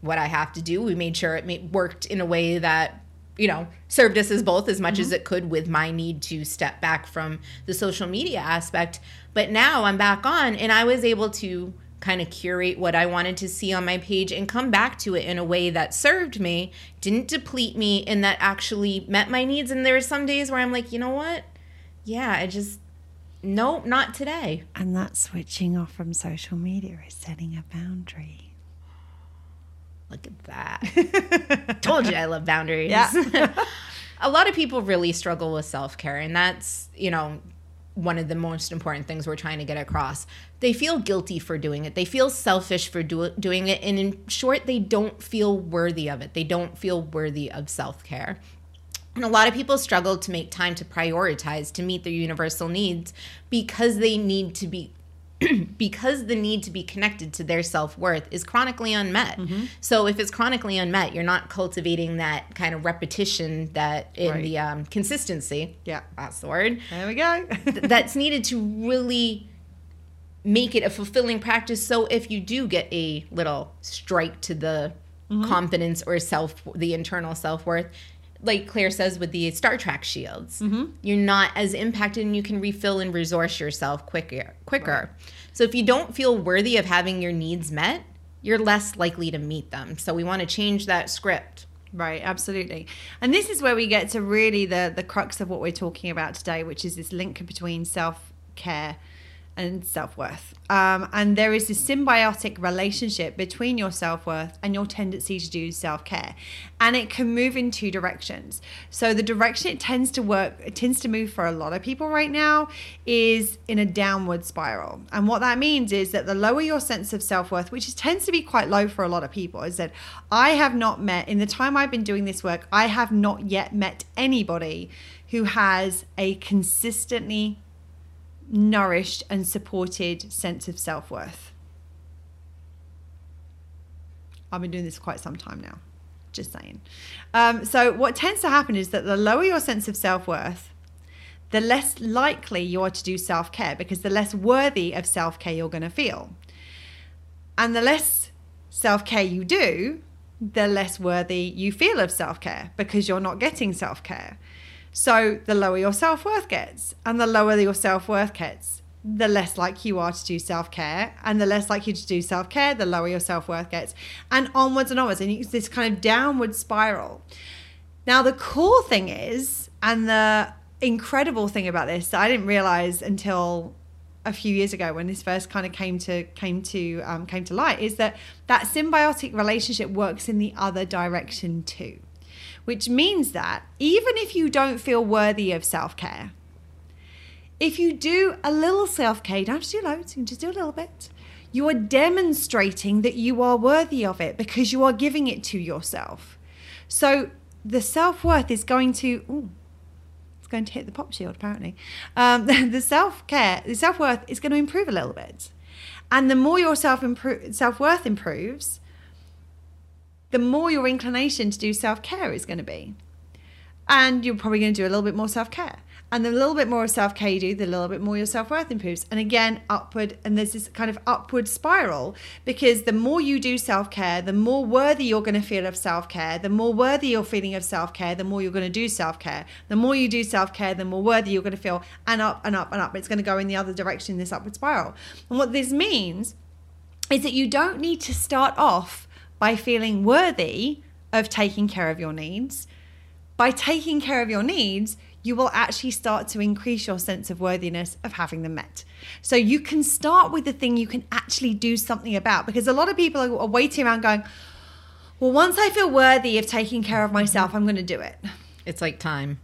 what I have to do. We made sure it ma- worked in a way that, you know, served us as both as much mm-hmm. as it could with my need to step back from the social media aspect. But now I'm back on and I was able to kind of curate what I wanted to see on my page and come back to it in a way that served me, didn't deplete me, and that actually met my needs. And there are some days where I'm like, you know what? Yeah, I just nope, not today. And that switching off from social media is setting a boundary. Look at that. Told you I love boundaries. Yeah. a lot of people really struggle with self care, and that's, you know, one of the most important things we're trying to get across. They feel guilty for doing it. They feel selfish for do- doing it. And in short, they don't feel worthy of it. They don't feel worthy of self care. And a lot of people struggle to make time to prioritize to meet their universal needs because they need to be because the need to be connected to their self-worth is chronically unmet. Mm-hmm. So if it's chronically unmet, you're not cultivating that kind of repetition that in right. the um, consistency. Yeah, that's the word. There we go. that's needed to really make it a fulfilling practice. So if you do get a little strike to the mm-hmm. confidence or self, the internal self-worth, like Claire says with the Star Trek shields, mm-hmm. you're not as impacted and you can refill and resource yourself quicker. Quicker. Right. So if you don't feel worthy of having your needs met, you're less likely to meet them. So we want to change that script. Right, absolutely. And this is where we get to really the the crux of what we're talking about today, which is this link between self-care and self worth. Um, and there is this symbiotic relationship between your self worth and your tendency to do self care. And it can move in two directions. So, the direction it tends to work, it tends to move for a lot of people right now is in a downward spiral. And what that means is that the lower your sense of self worth, which is, tends to be quite low for a lot of people, is that I have not met, in the time I've been doing this work, I have not yet met anybody who has a consistently nourished and supported sense of self worth. I've been doing this quite some time now, just saying. Um, so, what tends to happen is that the lower your sense of self worth, the less likely you are to do self care because the less worthy of self care you're going to feel. And the less self care you do, the less worthy you feel of self care because you're not getting self care. So the lower your self worth gets, and the lower your self worth gets, the less like you are to do self care, and the less like you to do self care, the lower your self worth gets, and onwards and onwards, and it's this kind of downward spiral. Now the cool thing is, and the incredible thing about this that I didn't realize until a few years ago when this first kind of came to came to um, came to light is that that symbiotic relationship works in the other direction too which means that even if you don't feel worthy of self care, if you do a little self care, you don't have to do loads, you can just do a little bit. You are demonstrating that you are worthy of it because you are giving it to yourself. So the self worth is going to, ooh, it's going to hit the pop shield apparently. Um, the self care, the self worth is going to improve a little bit. And the more your self self worth improves, the more your inclination to do self care is going to be. And you're probably going to do a little bit more self care. And the little bit more self care you do, the little bit more your self worth improves. And again, upward, and there's this kind of upward spiral because the more you do self care, the more worthy you're going to feel of self care. The more worthy you're feeling of self care, the more you're going to do self care. The more you do self care, the more worthy you're going to feel, and up and up and up. It's going to go in the other direction, this upward spiral. And what this means is that you don't need to start off by feeling worthy of taking care of your needs. By taking care of your needs, you will actually start to increase your sense of worthiness of having them met. So you can start with the thing you can actually do something about because a lot of people are waiting around going, well, once I feel worthy of taking care of myself, I'm going to do it. It's like time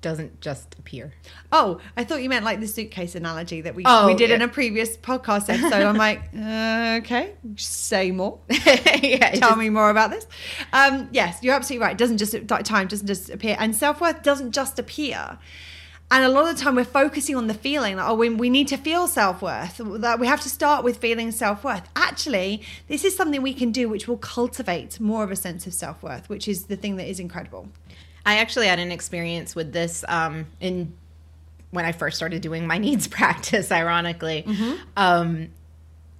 doesn't just appear. Oh, I thought you meant like the suitcase analogy that we oh, we did yeah. in a previous podcast episode. I'm like, uh, okay, say more. yeah, Tell just... me more about this. Um, yes, you're absolutely right. It doesn't just time doesn't just appear, and self worth doesn't just appear. And a lot of the time we're focusing on the feeling that, oh, we, we need to feel self worth, that we have to start with feeling self worth. Actually, this is something we can do which will cultivate more of a sense of self worth, which is the thing that is incredible. I actually had an experience with this um, in when I first started doing my needs practice. Ironically, mm-hmm. um,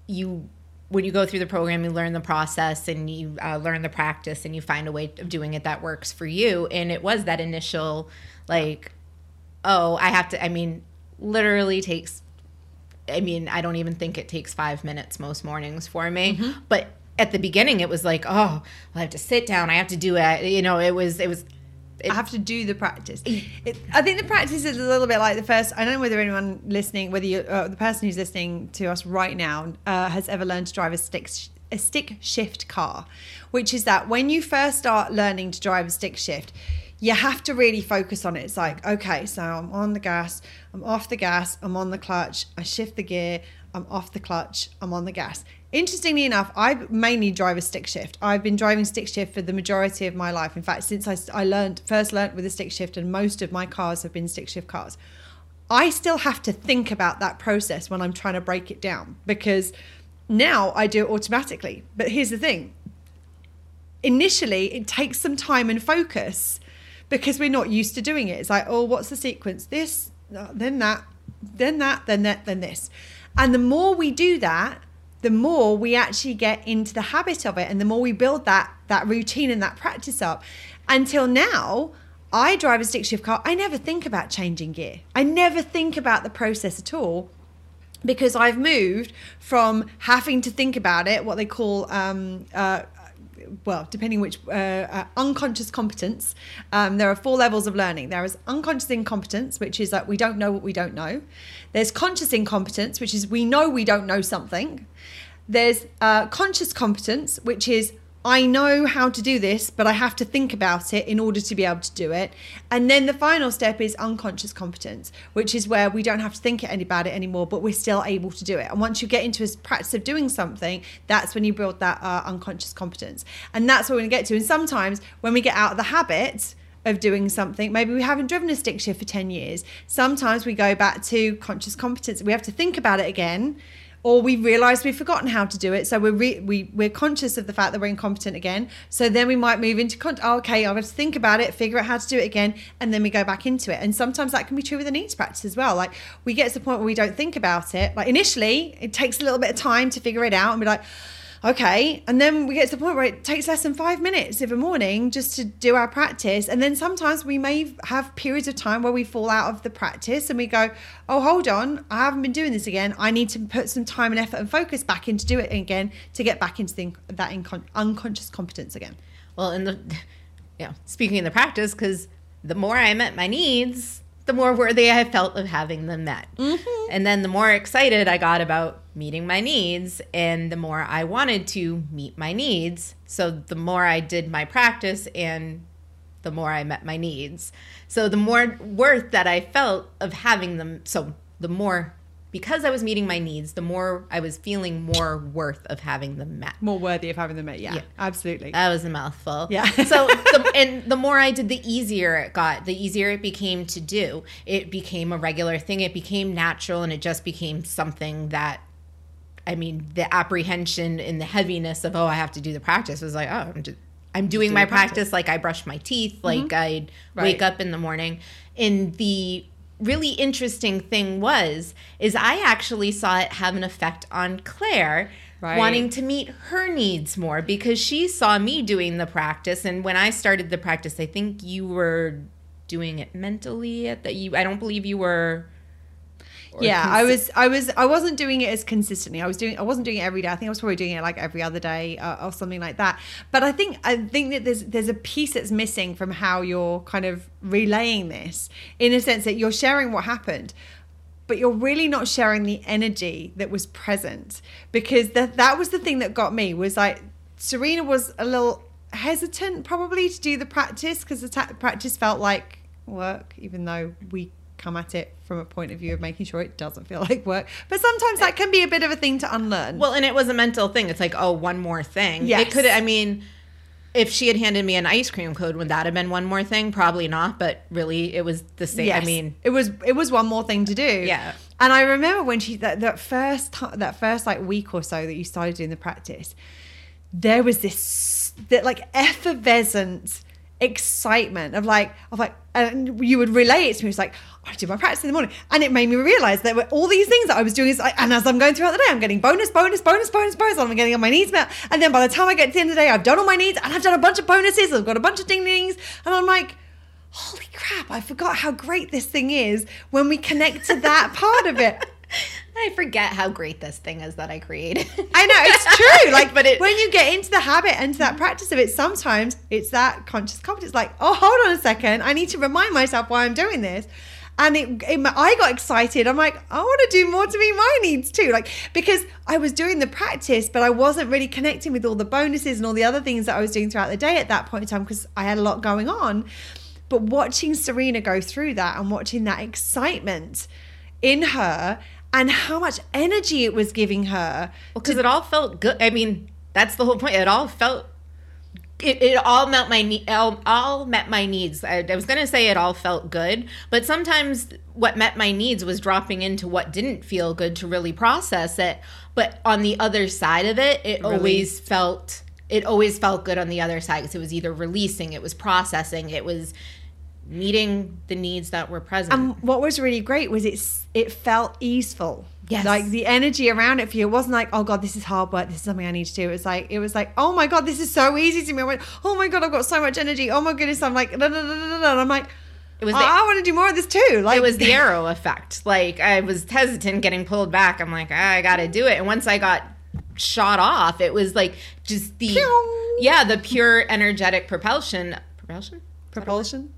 you when you go through the program, you learn the process and you uh, learn the practice, and you find a way of doing it that works for you. And it was that initial like, oh, I have to. I mean, literally takes. I mean, I don't even think it takes five minutes most mornings for me, mm-hmm. but at the beginning it was like oh well, i have to sit down i have to do it you know it was it was I have to do the practice. It, I think the practice is a little bit like the first. I don't know whether anyone listening, whether you, uh, the person who's listening to us right now, uh, has ever learned to drive a stick a stick shift car, which is that when you first start learning to drive a stick shift, you have to really focus on it. It's like, okay, so I'm on the gas, I'm off the gas, I'm on the clutch, I shift the gear, I'm off the clutch, I'm on the gas. Interestingly enough, I mainly drive a stick shift. I've been driving stick shift for the majority of my life. In fact, since I, I learned first learned with a stick shift, and most of my cars have been stick shift cars. I still have to think about that process when I'm trying to break it down because now I do it automatically. But here's the thing initially, it takes some time and focus because we're not used to doing it. It's like, oh, what's the sequence? This, then that, then that, then that, then this. And the more we do that, the more we actually get into the habit of it and the more we build that that routine and that practice up until now I drive a stick shift car. I never think about changing gear. I never think about the process at all because I've moved from having to think about it, what they call um, uh, well, depending which uh, uh, unconscious competence, um, there are four levels of learning. There is unconscious incompetence, which is that we don't know what we don't know. There's conscious incompetence, which is we know we don't know something. There's uh, conscious competence, which is I know how to do this, but I have to think about it in order to be able to do it. And then the final step is unconscious competence, which is where we don't have to think about it anymore, but we're still able to do it. And once you get into a practice of doing something, that's when you build that uh, unconscious competence. And that's what we're going to get to. And sometimes when we get out of the habit, of doing something. Maybe we haven't driven a stick shift for 10 years. Sometimes we go back to conscious competence. We have to think about it again or we realize we've forgotten how to do it. So we're re- we, we're conscious of the fact that we're incompetent again. So then we might move into con- oh, okay i'm going to think about it figure out how to do it again and then we go back into it. And sometimes that can be true with the needs practice as well. Like we get to the point where we don't think about it. Like initially it takes a little bit of time to figure it out and be like okay. And then we get to the point where it takes less than five minutes of a morning just to do our practice. And then sometimes we may have periods of time where we fall out of the practice and we go, oh, hold on, I haven't been doing this again. I need to put some time and effort and focus back into do it again to get back into the, that incon- unconscious competence again. Well, in the, yeah, speaking in the practice, because the more I met my needs, the more worthy I felt of having them met. Mm-hmm. And then the more excited I got about meeting my needs, and the more I wanted to meet my needs. So the more I did my practice, and the more I met my needs. So the more worth that I felt of having them. So the more because I was meeting my needs, the more I was feeling more worth of having them met. More worthy of having them met. Yeah, yeah. absolutely. That was a mouthful. Yeah. so, the, and the more I did, the easier it got, the easier it became to do. It became a regular thing. It became natural and it just became something that, I mean, the apprehension and the heaviness of, oh, I have to do the practice was like, oh, I'm, just, I'm doing my practice. practice. like I brush my teeth, like mm-hmm. I'd right. wake up in the morning. In the really interesting thing was is I actually saw it have an effect on Claire. Right. wanting to meet her needs more because she saw me doing the practice and when I started the practice I think you were doing it mentally at that you I don't believe you were yeah, I was, I was, I wasn't doing it as consistently. I was doing, I wasn't doing it every day. I think I was probably doing it like every other day uh, or something like that. But I think, I think that there's, there's a piece that's missing from how you're kind of relaying this, in a sense that you're sharing what happened, but you're really not sharing the energy that was present because that that was the thing that got me was like Serena was a little hesitant probably to do the practice because the ta- practice felt like work, even though we come at it from a point of view of making sure it doesn't feel like work. But sometimes that can be a bit of a thing to unlearn. Well, and it was a mental thing. It's like, oh, one more thing. Yeah. It could, I mean, if she had handed me an ice cream code, would that have been one more thing? Probably not. But really, it was the same. Yes. I mean, it was it was one more thing to do. Yeah. And I remember when she that, that first time, that first like week or so that you started doing the practice, there was this that like effervescent excitement of like of like and you would relay it to me. It's like oh, I do my practice in the morning. And it made me realize that all these things that I was doing is like, and as I'm going throughout the day I'm getting bonus bonus bonus bonus bonus I'm getting on my needs met and then by the time I get to the end of the day I've done all my needs and I've done a bunch of bonuses I've got a bunch of ding dings and I'm like holy crap I forgot how great this thing is when we connect to that part of it I forget how great this thing is that I created. I know it's true. Like, But it- when you get into the habit, into that practice of it, sometimes it's that conscious competence. Like, oh, hold on a second, I need to remind myself why I'm doing this. And it, it, I got excited. I'm like, I want to do more to meet my needs too. Like, because I was doing the practice, but I wasn't really connecting with all the bonuses and all the other things that I was doing throughout the day at that point in time because I had a lot going on. But watching Serena go through that and watching that excitement in her and how much energy it was giving her because it all felt good. I mean, that's the whole point. It all felt. It, it all met my need. All, all met my needs. I, I was gonna say it all felt good, but sometimes what met my needs was dropping into what didn't feel good to really process it. But on the other side of it, it always felt. It always felt good on the other side because it was either releasing, it was processing, it was meeting the needs that were present. And what was really great was it's it felt easeful. Yes. Like the energy around it for you it wasn't like, oh God, this is hard work, this is something I need to do. It was like it was like, oh my God, this is so easy to me. I went, oh my God, I've got so much energy. Oh my goodness. I'm like, da, da, da, da, and I'm like, It was oh, I want to do more of this too. Like it was the arrow effect. Like I was hesitant getting pulled back. I'm like, ah, I got to do it. And once I got shot off, it was like just the Pew. yeah, the pure energetic propulsion. Propulsion? propulsion.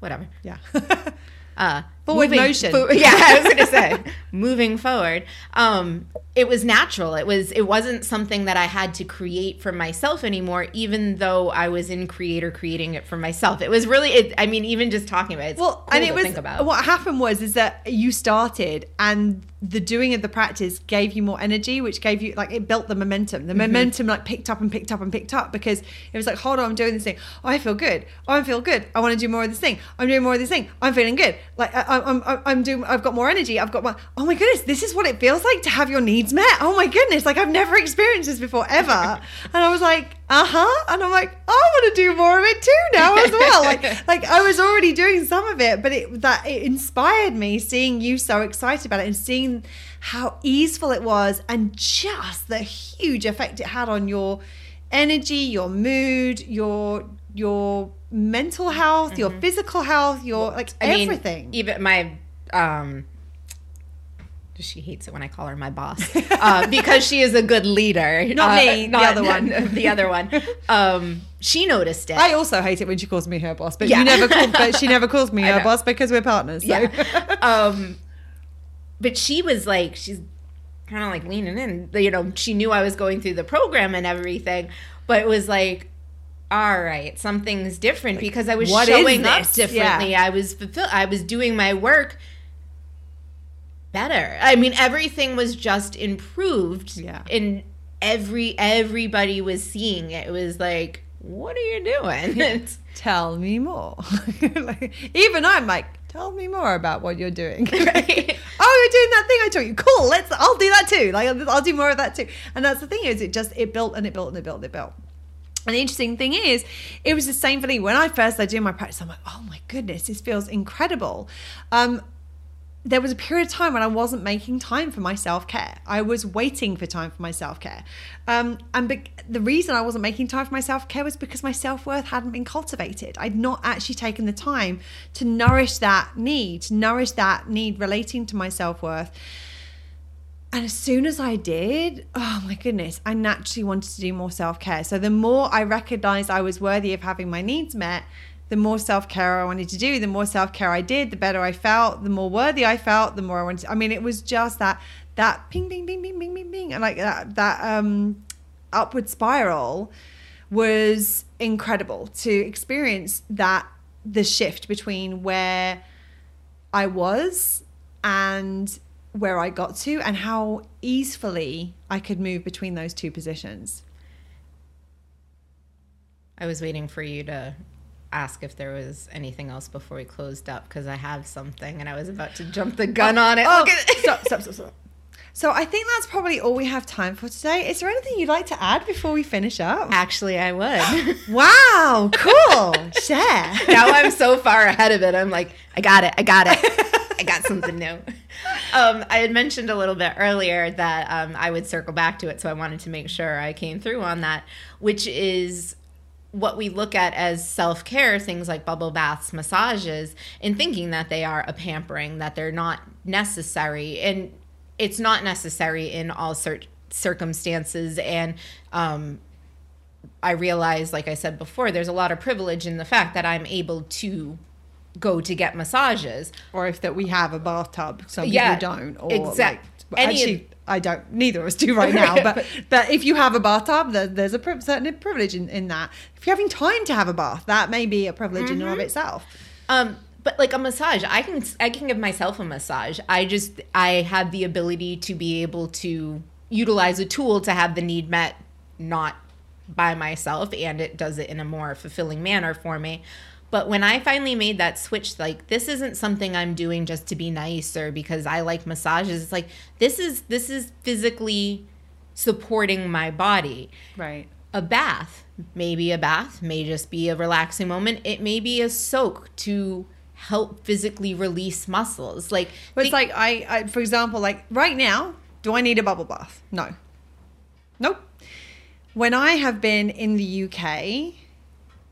Whatever. Yeah. Uh, Forward motion. fo- yeah, I was gonna say moving forward. Um, it was natural. It was. It wasn't something that I had to create for myself anymore. Even though I was in creator creating it for myself, it was really. It, I mean, even just talking about it, it's well, cool and it to was think about. what happened was is that you started and the doing of the practice gave you more energy, which gave you like it built the momentum. Mm-hmm. The momentum like picked up and picked up and picked up because it was like, hold on, I'm doing this thing. Oh, I feel good. Oh, I feel good. I want to do more of this thing. I'm doing more of this thing. I'm feeling good. Like I, I'm, I'm, I'm doing. I've got more energy. I've got my, Oh my goodness, this is what it feels like to have your needs met. Oh my goodness, like I've never experienced this before ever. and I was like, uh huh. And I'm like, I want to do more of it too now as well. Like, like I was already doing some of it, but it that it inspired me seeing you so excited about it and seeing how easeful it was and just the huge effect it had on your energy, your mood, your your mental health, your physical health, your like Mm-hmm. I mean, everything. even my um she hates it when I call her my boss uh, because she is a good leader. Not Uh, me, the other one. the other one. Um, she noticed it. I also hate it when she calls me her boss, but Yeah. you never call, but she never calls me her boss because we're partners. So. yeah. um, but she was like, she's kind of like leaning in. You know, she knew I was going through the program and everything, but it was like, all right, something's different because I was showing up differently. Yeah. I was fulfill- I was doing my work better. I mean, everything was just improved. Yeah. And every everybody was seeing it. It was like, what are you doing? Tell me more. like, even I'm like, tell me more about what you're doing. Right. oh, you're doing that thing I taught you. Cool. Let's. I'll do that too. Like I'll, I'll do more of that too. And that's the thing is, it just it built and it built and it built and it built. And the interesting thing is, it was the same for me when I first started doing my practice. I'm like, oh my goodness, this feels incredible. Um, there was a period of time when I wasn't making time for my self care. I was waiting for time for my self care. Um, and be- the reason I wasn't making time for my self care was because my self worth hadn't been cultivated. I'd not actually taken the time to nourish that need, to nourish that need relating to my self worth. And as soon as I did, oh my goodness, I naturally wanted to do more self care. So the more I recognized I was worthy of having my needs met, the more self care I wanted to do, the more self care I did, the better I felt, the more worthy I felt, the more I wanted. To, I mean, it was just that that ping, ping, ping, ping, ping, ping, ping, and like that that um upward spiral was incredible to experience that the shift between where I was and where I got to and how easily I could move between those two positions. I was waiting for you to ask if there was anything else before we closed up because I have something and I was about to jump the gun oh, on it. Oh, Look at stop, stop, stop, stop. So I think that's probably all we have time for today. Is there anything you'd like to add before we finish up? Actually, I would. Wow, cool. Share. now I'm so far ahead of it. I'm like, I got it. I got it. I got something new. Um, I had mentioned a little bit earlier that um, I would circle back to it, so I wanted to make sure I came through on that, which is what we look at as self care, things like bubble baths, massages, and thinking that they are a pampering, that they're not necessary. And it's not necessary in all cir- circumstances and um I realize, like I said before, there's a lot of privilege in the fact that I'm able to go to get massages. or if that we have a bathtub. Some Yeah, people don't. Or exact- Like, actually, of- I don't. Neither of us do right now. But but if you have a bathtub, there, there's a pri- certain privilege in, in that. If you're having time to have a bath, that may be a privilege in and Mm-hmm. of itself. Um, but like a massage, I can I can give myself a massage. I just I have the ability to be able to utilize a tool to have the need met, not by myself, and it does it in a more fulfilling manner for me. But when I finally made that switch, like this isn't something I'm doing just to be nice or because I like massages. It's like this is this is physically supporting my body Right. a bath. Maybe a bath may just be a relaxing moment. It may be a soak to help physically release muscles. Like, it's like I, I, for example, like right now, do I need a bubble bath? No. Nope. When I have been in the UK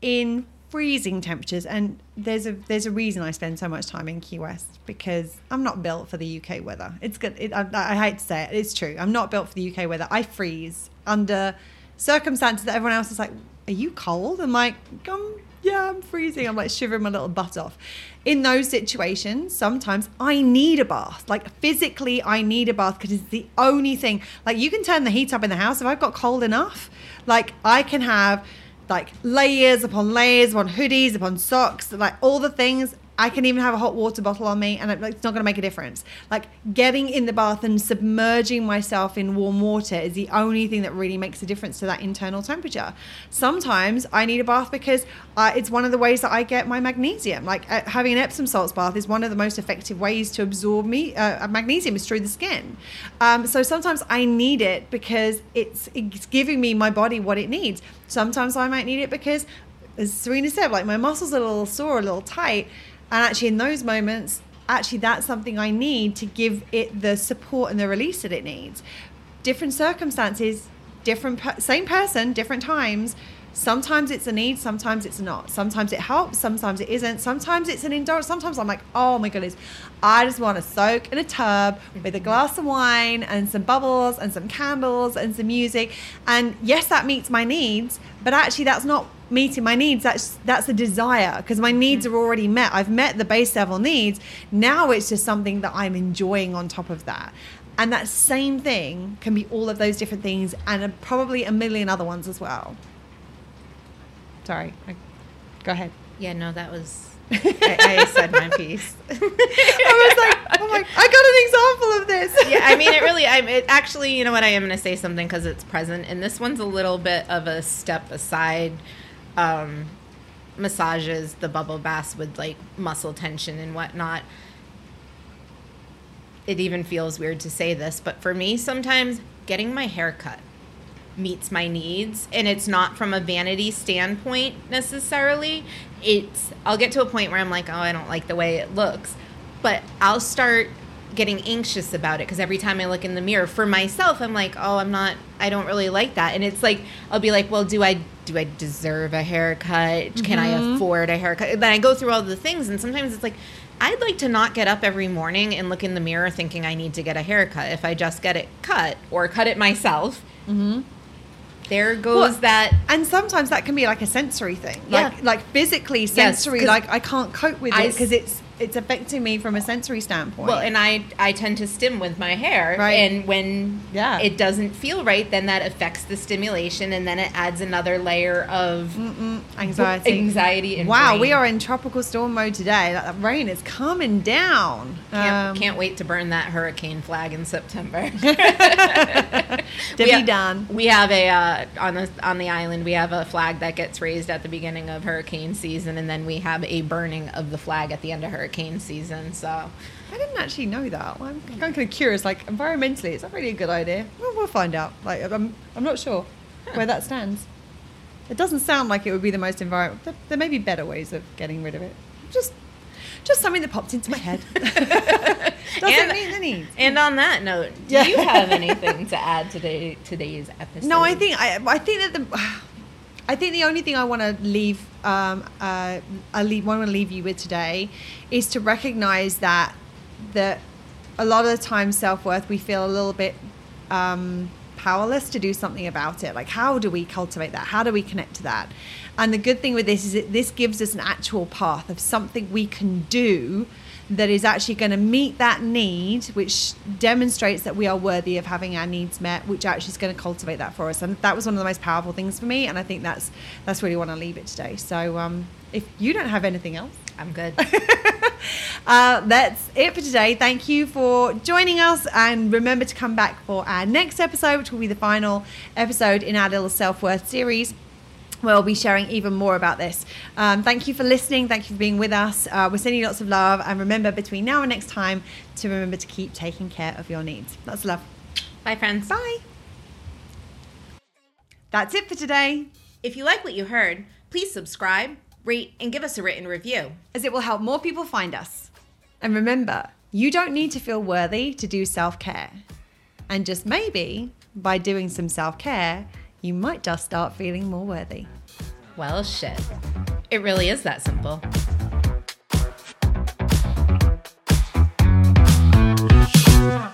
in freezing temperatures, and there's a there's a reason I spend so much time in Key West because I'm not built for the UK weather. It's good. It, I, I hate to say it, it's true. I'm not built for the UK weather. I freeze under circumstances that everyone else is like, "Are you cold?" I'm like, um, "Yeah, I'm freezing." I'm like shivering my little butt off. In those situations, sometimes I need a bath. Like physically, I need a bath because it's the only thing. Like you can turn the heat up in the house if I've got cold enough. Like I can have like layers upon layers upon hoodies upon socks like all the things i can even have a hot water bottle on me and it's not going to make a difference. Like getting in the bath and submerging myself in warm water is the only thing that really makes a difference to that internal temperature. Sometimes i need a bath because uh, it's one of the ways that i get my magnesium. Like uh, having an epsom salts bath is one of the most effective ways to absorb me uh, magnesium is through the skin. Um, so sometimes i need it because it's it's giving me my body what it needs. Sometimes i might need it because as serena said like my muscles are a little sore a little tight and actually in those moments actually that's something i need to give it the support and the release that it needs. Different circumstances different per- same person different times. Sometimes it's a need sometimes it's not. Sometimes it helps sometimes it isn't. Sometimes it's an indulgence sometimes i'm like oh my goodness i just want to soak in a tub with a mm-hmm. glass of wine and some bubbles and some candles and some music. And yes that meets my needs but actually that's not meeting my needs that's that's a desire because my needs mm. are already met i've met the base level needs now it's just something that i'm enjoying on top of that and that same thing can be all of those different things and a- probably a million other ones as well sorry I, go ahead yeah, no, that was. I, I said my piece. i was like oh my i got an example of this yeah, I mean, it really. I'm it actually. You know what? I am going to say something because it's present, and this one's a little bit of a step aside. Um, massages, the bubble baths with like muscle tension and whatnot. It even feels weird to say this, but for me, sometimes getting my hair cut meets my needs and it's not from a vanity standpoint necessarily it's i'll get to a point where i'm like oh i don't like the way it looks but i'll start getting anxious about it because every time i look in the mirror for myself i'm like oh i'm not i don't really like that. And it's like i'll be like well do i do i deserve a haircut? Can i mm-hmm. afford a haircut? Then i go through all the things and sometimes it's like i'd like to not get up every morning and look in the mirror thinking i need to get a haircut. If i just get it cut or cut it myself mm-hmm. there goes Well, that and sometimes that can be like a sensory thing. Yeah. like like physically sensory 'cause like i can't cope with I it because it's it's affecting me from a sensory standpoint well and i i tend to stim with my hair Right. and when Yeah. it doesn't feel right then that affects the stimulation and then it adds another layer of Mm-mm, anxiety anxiety and wow brain. we are in tropical storm mode today that that rain is coming down can't, Um, can't wait to burn that hurricane flag in September. to We be ha- done We have a uh, on the on the island. We have a flag that gets raised at the beginning of hurricane season, and then we have a burning of the flag at the end of hurricane season. So I didn't actually know that. I'm kind of curious. Like environmentally, is that really a good idea? Well, we'll find out. Like I'm, I'm not sure where that stands. It doesn't sound like it would be the most environment. There, there may be better ways of getting rid of it. Just, just something that popped into my head. Doesn't And- mean the need. And on that note, do Yeah. you have anything to add to today, today's episode? No, I think I, I think that the I think the only thing I want to leave um, uh, I leave want to leave you with today is to recognize that that a lot of the time, self worth, we feel a little bit um, powerless to do something about it. Like, how do we cultivate that? How do we connect to that? And the good thing with this is that this gives us an actual path of something we can do that is actually going to meet that need, which demonstrates that we are worthy of having our needs met, which actually is going to cultivate that for us. And that was one of the most powerful things for me. And I think that's that's really want to leave it today. So um, if you don't have anything else, I'm good. uh, that's it for today. Thank you for joining us. And remember to come back for our next episode, which will be the final episode in our little self worth series. Where we'll be sharing even more about this. Um, thank you for listening. Thank you for being with us. Uh, we're sending you lots of love. And remember, between now and next time, to remember to keep taking care of your needs. Lots of love. Bye, friends. Bye. That's it for today. If you like what you heard, please subscribe, rate, and give us a written review, as it will help more people find us. And remember, you don't need to feel worthy to do self care. And just maybe by doing some self care, you might just start feeling more worthy. Well, shit. It really is that simple. Yeah.